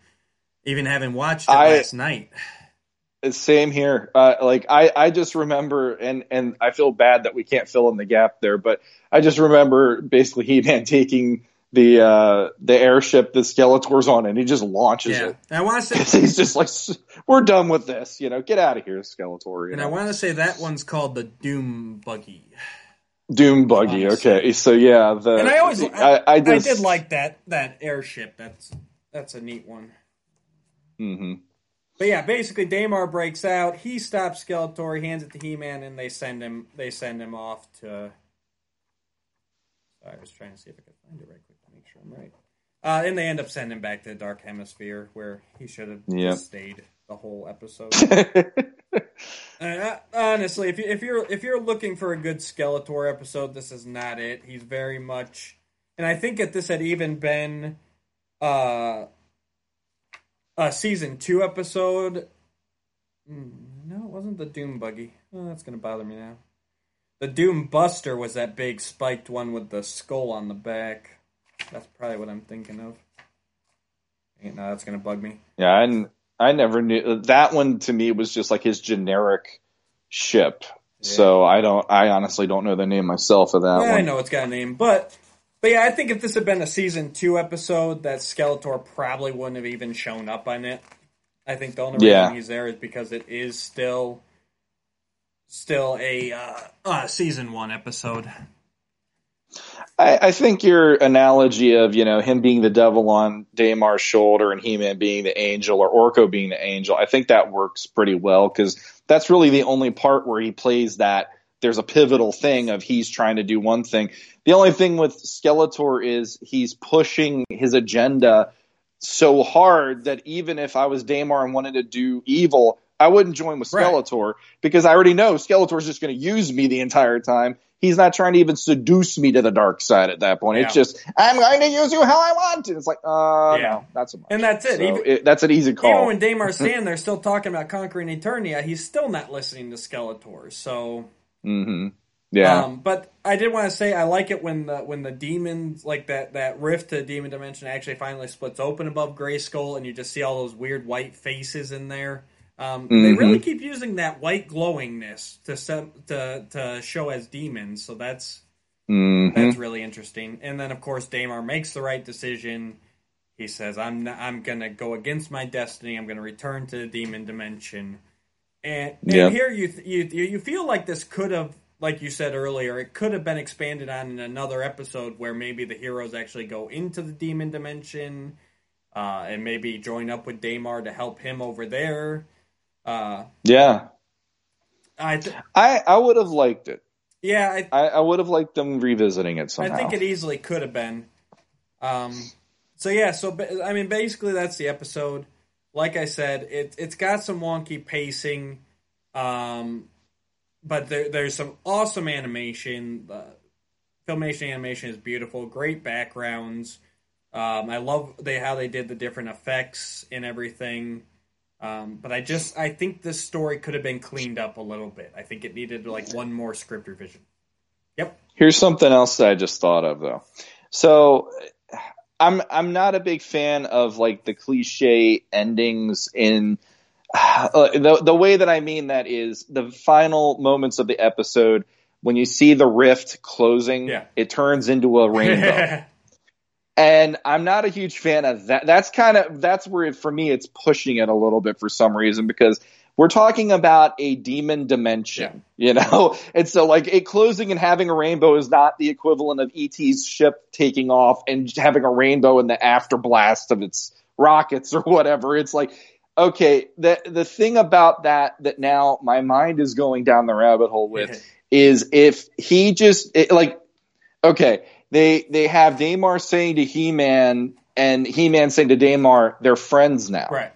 B: even having watched it
C: I-
B: last night.
C: Same here. Uh, like I, I just remember, and and I feel bad that we can't fill in the gap there, but I just remember basically He Man <laughs> taking the uh, the airship that Skeletor's on, and he just launches
B: Yeah,
C: it.
B: and I want to say, <laughs>
C: He's just like, we're done with this. You know, get out of here, Skeletor.
B: And I want to say that one's called the Doom Buggy.
C: Doom buggy. Okay, so yeah, the
B: And I always, I,
C: I, I
B: I did like that that airship. That's that's a neat one.
C: hmm
B: But yeah, basically Daimar breaks out. He stops Skeletor. He hands it to He Man, and they send him. They send him off to. I was trying to see if I could find it right quick to make sure I'm right. Uh, and they end up sending him back to the Dark Hemisphere, where he should have
C: Yep.
B: just stayed the whole episode. <laughs> Uh, honestly, if you if you're if you're looking for a good Skeletor episode, this is not it. He's very much, and I think if this had even been uh, a season two episode, mm, no, it wasn't the Doom Buggy. Oh, that's gonna bother me now. The Doom Buster was that big spiked one with the skull on the back. That's probably what I'm thinking of. No, that's gonna bug me.
C: yeah, and I never knew that one. To me, was just like his generic ship. So I don't. I honestly don't know the name myself of that
B: Yeah,
C: one.
B: I know it's got a name, but but yeah, I think if this had been a season two episode, that Skeletor probably wouldn't have even shown up on it. I think the only
C: Yeah.
B: reason he's there is because it is still still a uh, uh, season one episode.
C: I, I think your analogy of you know him being the devil on Daimar's shoulder and He-Man being the angel or Orko being the angel, I think that works pretty well because that's really the only part where he plays that. There's a pivotal thing of he's trying to do one thing. The only thing with Skeletor is he's pushing his agenda so hard that even if I was Daimar and wanted to do evil, I wouldn't join with
B: Right.
C: Skeletor because I already know Skeletor's just going to use me the entire time. He's not trying to even seduce me to the dark side at that point. It's just I'm going to use you how I want. And it's like, uh,
B: Yeah.
C: no, not so much.
B: And that's it.
C: So
B: Even-
C: it- that's an easy call.
B: Even when Daimar's <laughs> standing there still talking about conquering Eternia, he's still not listening to Skeletor. So
C: hmm Yeah,
B: Um, but I did want to say I like it when the when the demons like that that rift to demon dimension actually finally splits open above Grayskull, and you just see all those weird white faces in there. Um, They
C: Mhm.
B: really keep using that white glowingness to to to show as demons, so that's
C: hmm
B: that's really interesting. And then of course Daimar makes the right decision. He says, "I'm not, I'm gonna go against my destiny. I'm gonna return to the demon dimension." And, and
C: Yeah.
B: here you, th- you you feel like this could have, like you said earlier, it could have been expanded on in another episode where maybe the heroes actually go into the demon dimension, uh, and maybe join up with Daimar to help him over there. Uh,
C: yeah.
B: I th-
C: I I would have liked it.
B: yeah, I,
C: I, I would have liked them revisiting it
B: I think it easily could have been. Um, so yeah, so I mean, basically that's the episode. Like I said, it it's got some wonky pacing, um, but there, there's some awesome animation. The filmation animation is beautiful. Great backgrounds. Um, I love they how they did the different effects and everything. Um, but I just I think this story could have been cleaned up a little bit. I think it needed like one more script revision. Yep.
C: Here's something else that I just thought of though. So I'm I'm not a big fan of like the cliche endings in uh, the the way that I mean that is the final moments of the episode when you see the rift closing,
B: Yeah.
C: it turns into a rainbow. <laughs> and I'm not a huge fan of that. That's kind of that's where it, for me it's pushing it a little bit for some reason because we're talking about a demon dimension, you know, <laughs> and so like it closing and having a rainbow is not the equivalent of ET's ship taking off and having a rainbow in the afterblast of its rockets or whatever. It's like okay, the the thing about that that now my mind is going down the rabbit hole with <laughs> is if he just it, like okay they they have Daimar saying to He Man and He Man saying to Daimar they're friends now.
B: right.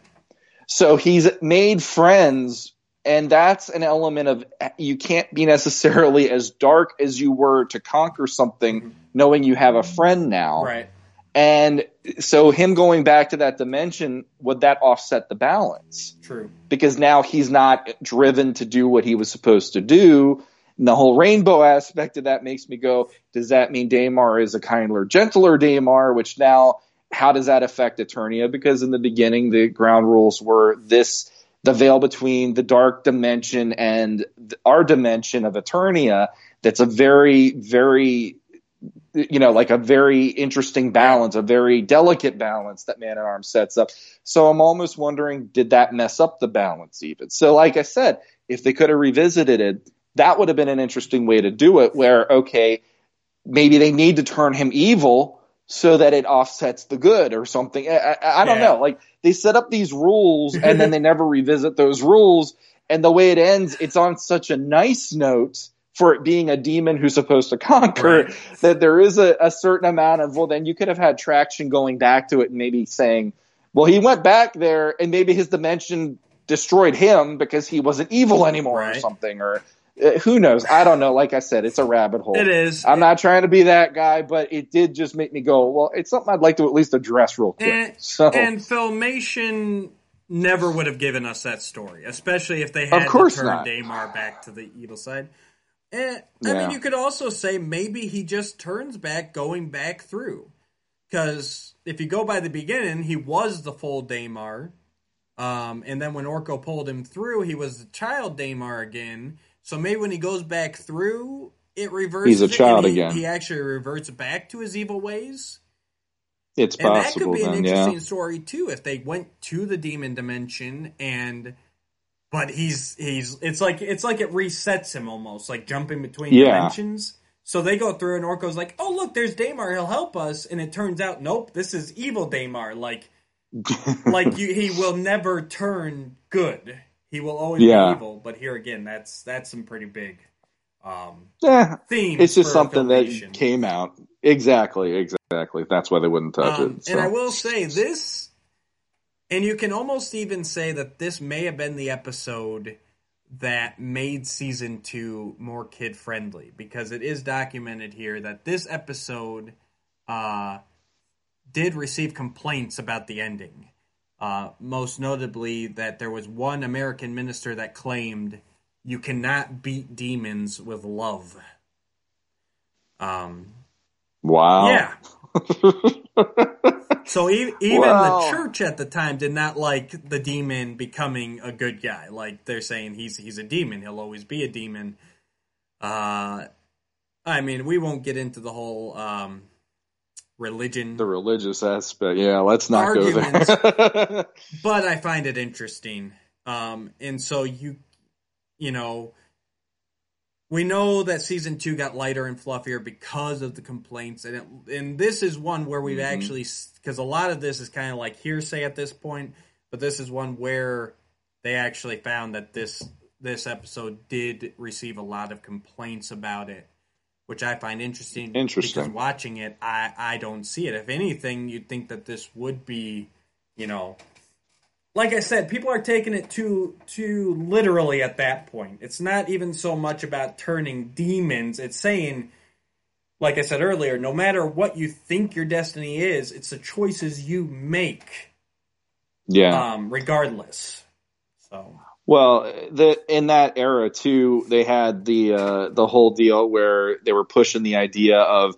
C: So he's made friends, and that's an element of you can't be necessarily as dark as you were to conquer something, knowing you have a friend now.
B: Right.
C: And so him going back to that dimension would that offset the balance?
B: True.
C: because now he's not driven to do what he was supposed to do. And the whole rainbow aspect of that makes me go, does that mean Daimar is a kinder, gentler Daimar? Which now, how does that affect Eternia? Because in the beginning, the ground rules were this the veil between the dark dimension and our dimension of Eternia. That's a very, very you know, like a very interesting balance, a very delicate balance that Man at Arms sets up. So I'm almost wondering, did that mess up the balance even? So, like I said, if they could have revisited it, that would have been an interesting way to do it. Where okay, maybe they need to turn him evil so that it offsets the good or something. I, I, I don't
B: Yeah.
C: know. Like they set up these rules and then they <laughs> never revisit those rules. And the way it ends, it's on such a nice note for it being a demon who's supposed to conquer
B: Right.
C: that there is a, a certain amount of, well, then you could have had traction going back to it and maybe saying, well, he went back there and maybe his dimension destroyed him because he wasn't evil anymore or something or who knows? I don't know. Like I said, it's a rabbit hole.
B: It is.
C: I'm not trying to be that guy, but it did just make me go, well, it's something I'd like to at least address real quick.
B: And,
C: so,
B: and Filmation never would have given us that story, especially if they had
C: Of course
B: to turn
C: not.
B: Daimar back to the evil side. And, I
C: Yeah.
B: mean, you could also say maybe he just turns back going back through. Because if you go by the beginning, he was the full Daimar. Um, and then when Orko pulled him through, he was the child Daimar again. So maybe when he goes back through, it reverses.
C: He's a child
B: he,
C: again.
B: He actually reverts back to his evil ways.
C: It's
B: And that could be an interesting
C: yeah.
B: story too if they went to the demon dimension and but he's he's it's like it's like it resets him almost like jumping between
C: Yeah.
B: dimensions. So they go through and Orko's like, "Oh look, there's Daimar. He'll help us." And it turns out, nope, this is evil Daimar. Like <laughs> like you, he will never turn good. He will always
C: Yeah.
B: be evil. But here again, that's that's some pretty big um
C: Yeah,
B: themes.
C: it's just something that came out. Exactly, exactly. That's why they wouldn't touch
B: Um,
C: it. so.
B: And I will say this, and you can almost even say that this may have been the episode that made season two more kid friendly because it is documented here that this episode uh, did receive complaints about the ending. Uh, most notably, that there was one American minister that claimed you cannot beat demons with love. Um,
C: wow.
B: yeah. <laughs> So e- even
C: Wow.
B: the church at the time did not like the demon becoming a good guy. Like they're saying he's he's a demon. He'll always be a demon. Uh, I mean, we won't get into the whole um, religion,
C: The religious aspect. Yeah, let's not
B: Arguments.
C: go there. <laughs>
B: but I find it interesting. Um, and so you, you know, we know that season two got lighter and fluffier because of the complaints, and it, and this is one where we've
C: Mhm.
B: actually because a lot of this is kind of like hearsay at this point, but this is one where they actually found that this this episode did receive a lot of complaints about it, which I find interesting.
C: Interesting.
B: because watching it, I I don't see it. If anything, you'd think that this would be, you know, like I said, people are taking it too too literally at that point. It's not even so much about turning demons. It's saying, like I said earlier, no matter what you think your destiny is, it's the choices you make,
C: yeah.
B: um, regardless. So
C: Well, the in that era too, they had the uh, the whole deal where they were pushing the idea of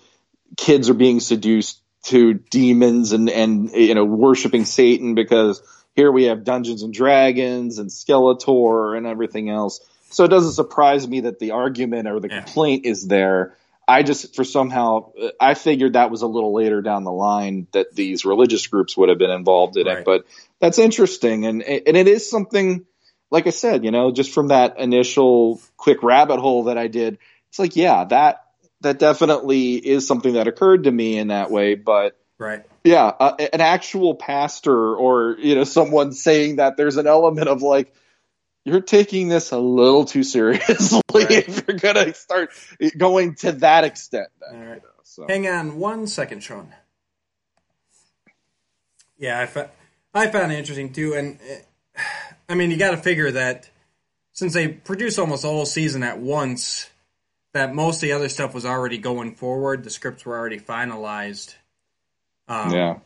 C: kids are being seduced to demons and and you know worshiping Satan because here we have Dungeons and Dragons and Skeletor and everything else. So it doesn't surprise me that the argument or the
B: Yeah.
C: complaint is there. I just for somehow I figured that was a little later down the line that these religious groups would have been involved in
B: Right.
C: it, but that's interesting and and it is something like I said, you know, just from that initial quick rabbit hole that I did, it's like, yeah, that that definitely is something that occurred to me in that way. But
B: right,
C: yeah, uh, an actual pastor or you know someone saying that there's an element of like you're taking this a little too seriously <laughs>
B: Right.
C: if you're gonna start going to that extent. Then,
B: All right.
C: you know, so.
B: hang on one second, Sean. Yeah, I fa- I found it interesting too, and uh, I mean, you got to figure that since they produced almost the whole season at once, that most of the other stuff was already going forward. The scripts were already finalized. Um,
C: yeah,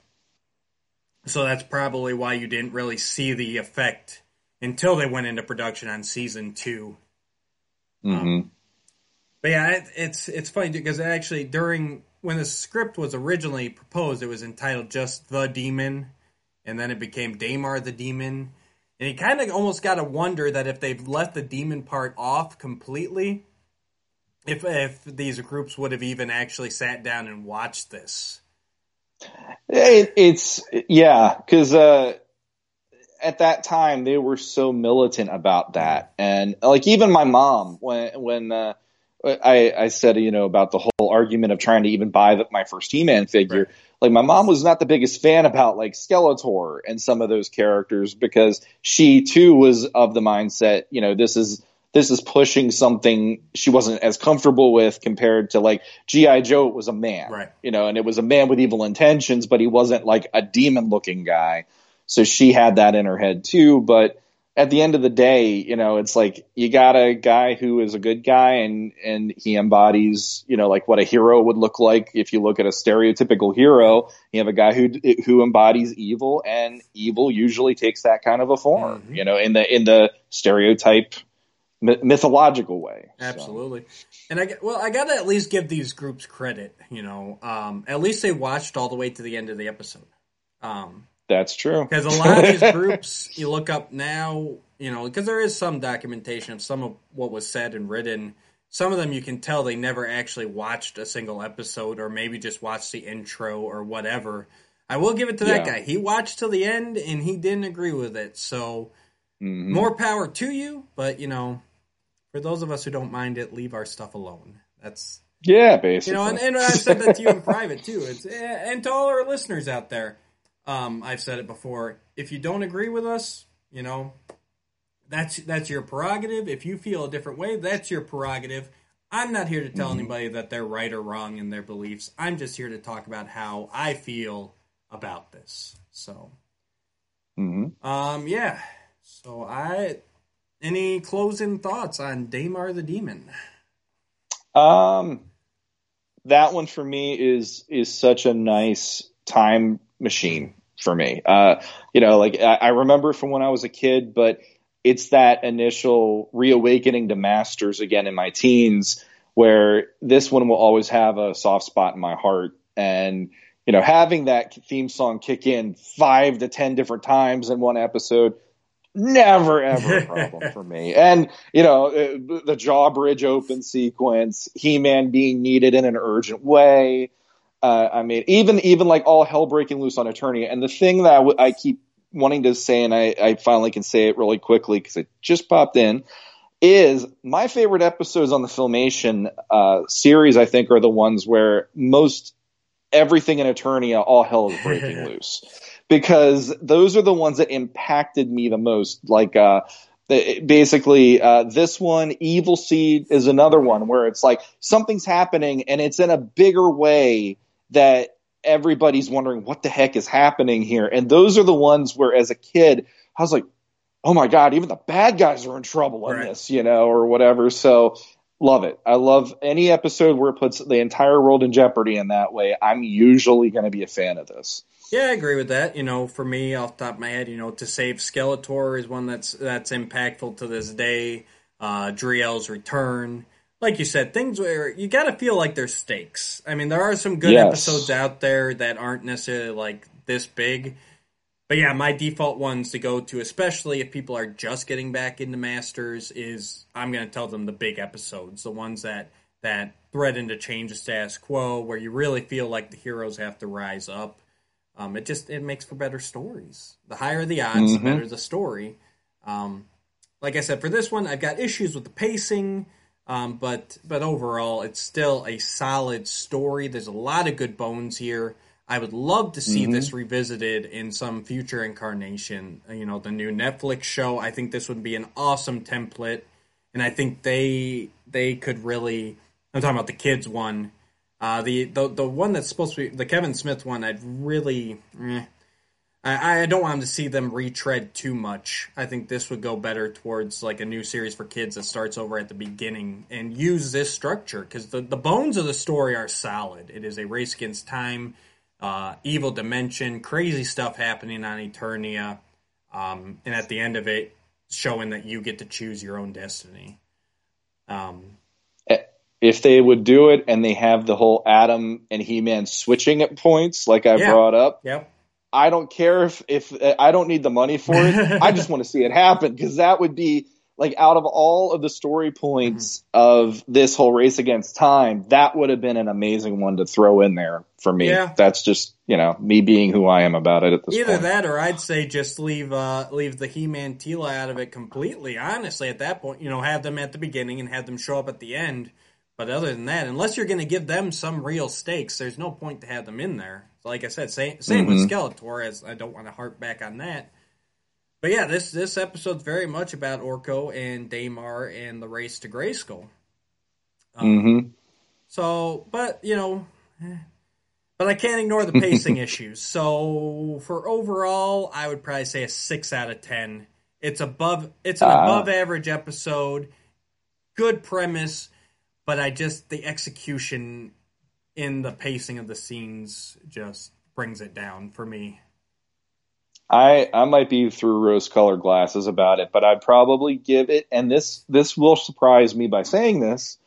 B: So that's probably why you didn't really see the effect until they went into production on season two.
C: hmm
B: But yeah, it, it's it's funny because actually during when the script was originally proposed, it was entitled just "The Demon," and then it became Daimar the Demon. And you kind of almost got to wonder that if they've left the demon part off completely, if if these groups would have even actually sat down and watched this.
C: It, it's yeah, because uh, at that time they were so militant about that, and like even my mom when when uh, I I said you know about the whole argument of trying to even buy the, my first He-Man figure.
B: Right.
C: Like my mom was not the biggest fan about like Skeletor and some of those characters because she too was of the mindset you know this is this is pushing something she wasn't as comfortable with compared to like GI Joe it was a man
B: Right.
C: you know, and it was a man with evil intentions, but he wasn't like a demon looking guy. So she had that in her head too. But at the end of the day, you know, it's like you got a guy who is a good guy and, and he embodies, you know, like what a hero would look like. If you look at a stereotypical hero, you have a guy who, who embodies evil and evil usually takes that kind of a form,
B: Mhm.
C: you know, in the, in the stereotype mythological way. So,
B: Absolutely. And I well, I got to at least give these groups credit. You know, um, at least they watched all the way to the end of the episode. Um,
C: That's true. <laughs>
B: Because a lot of these <laughs> groups you look up now, you know, because there is some documentation of some of what was said and written. Some of them you can tell they never actually watched a single episode or maybe just watched the intro or whatever. I will give it to that
C: Yeah.
B: guy. He watched till the end and he didn't agree with it. So
C: Mhm.
B: more power to you, but you know, for those of us who don't mind it, leave our stuff alone. That's
C: Yeah, basically.
B: you know, and, and I've said that to you in private too. It's eh, and to all our listeners out there. Um, I've said it before. If you don't agree with us, you know, that's that's your prerogative. If you feel a different way, that's your prerogative. I'm not here to tell anybody that they're right or wrong in their beliefs. I'm just here to talk about how I feel about this. So,
C: Mhm.
B: um, yeah. So I, any closing thoughts on Daimar the Demon?
C: Um, that one for me is is such a nice time machine for me. Uh, you know, like I, I remember from when I was a kid, but it's that initial reawakening to masters again in my teens, where this one will always have a soft spot in my heart, and you know, having that theme song kick in five to ten different times in one episode never ever a problem <laughs> for me. And you know, uh, the jawbridge open sequence, He-Man being needed in an urgent way. Uh, I mean, even even like all hell breaking loose on Eternia. And the thing that I, w- I keep wanting to say, and I, I finally can say it really quickly because it just popped in, is my favorite episodes on the Filmation uh, series. I think are the ones where most everything in Eternia, all hell is breaking <laughs> loose because those are the ones that impacted me the most. Like, uh, basically, uh, this one, Evil Seed, is another one where it's like something's happening and it's in a bigger way that everybody's wondering what the heck is happening here. And those are the ones where, as a kid, I was like, oh my God, even the bad guys are in trouble in
B: Right.
C: this, you know, or whatever. So, love it. I love any episode where it puts the entire world in jeopardy in that way. I'm usually going to be a fan of this.
B: Yeah, I agree with that. You know, for me, off the top of my head, you know, to save Skeletor is one that's that's impactful to this day. Uh, Dree Elle's return, like you said, things where you got to feel like there's stakes. I mean, there are some good
C: Yes.
B: episodes out there that aren't necessarily like this big. But yeah, my default ones to go to, especially if people are just getting back into Masters, is I'm going to tell them the big episodes, the ones that that threaten to change the status quo, where you really feel like the heroes have to rise up. Um, it just it makes for better stories. The higher the odds,
C: Mhm.
B: the better the story. Um, like I said, for this one, I've got issues with the pacing, um, but but overall, it's still a solid story. There's a lot of good bones here. I would love to see this revisited in some future incarnation. You know, the new Netflix show. I think this would be an awesome template, and I think they they could really. I'm talking about the kids one. Uh, the, the the one that's supposed to be the Kevin Smith one, I'd really, eh, I, I don't want to see them retread too much. I think this would go better towards like a new series for kids that starts over at the beginning and use this structure because the the bones of the story are solid. It is a race against time, uh, evil dimension, crazy stuff happening on Eternia, um, and at the end of it, showing that you get to choose your own destiny. Um,
C: If they would do it and they have the whole Adam and He-Man switching at points, like I
B: Yeah.
C: brought up,
B: yep.
C: I don't care if if I don't need the money for it. I just want to see it happen because that would be like out of all of the story points of this whole race against time, that would have been an amazing one to throw in there for me.
B: Yeah.
C: That's just you know me being who I am about it at this
B: Either
C: point.
B: that, or I'd say just leave uh, leave the He-Man Teela out of it completely. Honestly, at that point, you know, have them at the beginning and have them show up at the end. But other than that, unless you're going to give them some real stakes, there's no point to have them in there. Like I said, same, same with Skeletor. As I don't want to harp back on that. But yeah, this this episode's very much about Orko and Daimar and the race to Grayskull.
C: hmm
B: So, but you know, but I can't ignore the pacing <laughs> issues. So, for overall, I would probably say a six out of ten. It's above. It's an
C: Ah.
B: above average episode. Good premise, but I just the execution in the pacing of the scenes just brings it down for me.
C: I I might be through rose colored glasses about it, but I'd probably give it. And this this will surprise me by saying this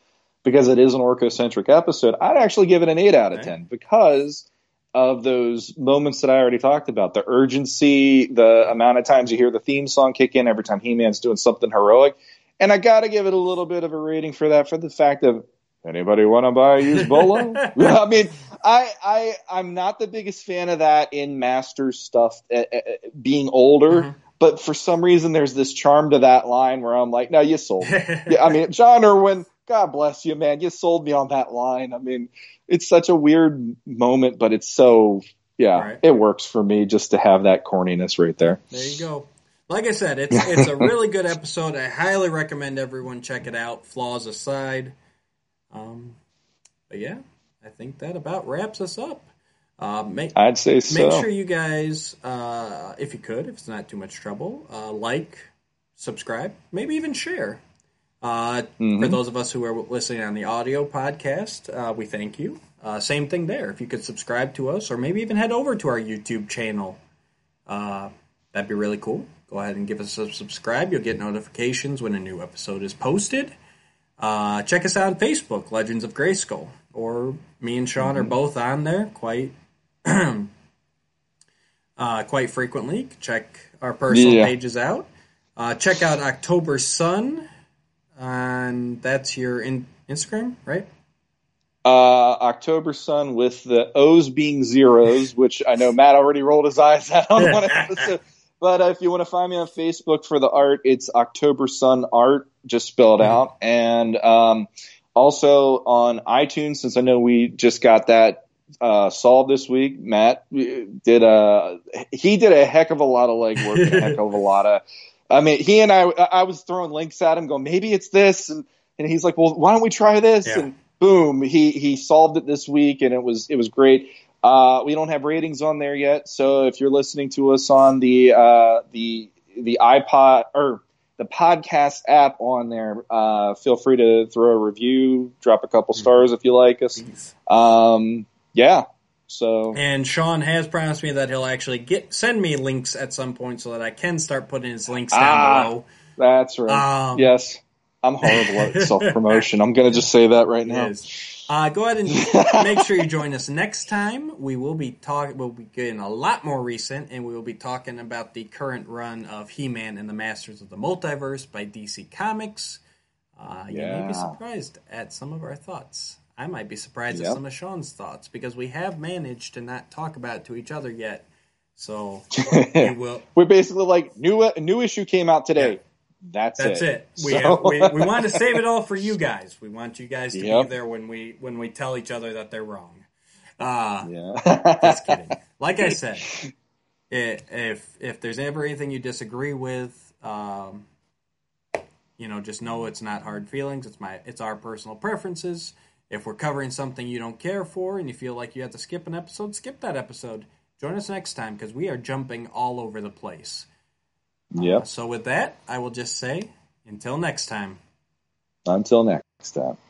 C: because it is an Orko centric episode. I'd actually give it an eight out of
B: Okay.
C: ten because of those moments that I already talked about. The urgency, the amount of times you hear the theme song kick in every time He Man's doing something heroic. And I got to give it a little bit of a rating for that, for the fact of anybody want to buy a used bolo? <laughs> I mean, I, I, I'm not the biggest fan of that in Masters stuff, uh, uh, being older. Mm-hmm. But for some reason, there's this charm to that line where I'm like, no, you sold me. <laughs> yeah, I mean, John Erwin, God bless you, man. You sold me on that line. I mean, it's such a weird moment, but it's so yeah, right. it works for me just to have that corniness right there.
B: There you go. Like I said, it's <laughs> it's a really good episode. I highly recommend everyone check it out. Flaws aside, um, but yeah, I think that about wraps us up. Uh, make,
C: I'd say so.
B: Make sure you guys, uh, if you could, if it's not too much trouble, uh, like, subscribe, maybe even share. Uh, mm-hmm. For those of us who are listening on the audio podcast, uh, we thank you. Uh, same thing there. If you could subscribe to us, or maybe even head over to our YouTube channel, uh, that'd be really cool. Go ahead and give us a subscribe. You'll get notifications when a new episode is posted. Uh, check us out on Facebook, Legends of Grayskull, or me and Sean mm-hmm. are both on there quite <clears throat> uh, quite frequently. Check our personal yeah. pages out. Uh, check out October Sun and that's your in- Instagram, right?
C: Uh, October Sun with the O's being zeros, which I know Matt already rolled his eyes at on one <laughs> episode. But uh, if you want to find me on Facebook for the art, it's October Sun Art, just spelled mm-hmm. out. And um, also on iTunes, since I know we just got that uh, solved this week, Matt did a he did a heck of a lot of legwork, a heck of a lot of I mean, he and I, I was throwing links at him, going, maybe it's this, and and he's like, well, why don't we try this? Yeah. And boom, he he solved it this week, and it was it was great. Uh, we don't have ratings on there yet, so if you're listening to us on the uh, the the iPod or the podcast app on there, uh, feel free to throw a review, drop a couple mm-hmm. stars if you like us. Um, yeah, so
B: and Sean has promised me that he'll actually get send me links at some point so that I can start putting his links down ah, below.
C: That's right. Um, yes, I'm horrible at self promotion. I'm going to just say that right now.
B: Uh, go ahead and <laughs> make sure you join us next time. We will be talking. We'll be getting a lot more recent, and we will be talking about the current run of He-Man and the Masters of the Multiverse by DC Comics. Uh, yeah. You may be surprised at some of our thoughts. I might be surprised yep. at some of Sean's thoughts because we have managed to not talk about it to each other yet. So <laughs> we will.
C: We're basically like new new issue came out today. That's,
B: That's
C: it.
B: it. We, so. have, we, we want to save it all for you guys. We want you guys to yep. be there when we when we tell each other that they're wrong. Uh, yeah. just <laughs> kidding. Like I said, if if there's ever anything you disagree with, um, you know, just know it's not hard feelings. It's my it's our personal preferences. If we're covering something you don't care for and you feel like you have to skip an episode, skip that episode. Join us next time because we are jumping all over the place.
C: Yeah. Uh,
B: so with that, I will just say until next time.
C: Until next time.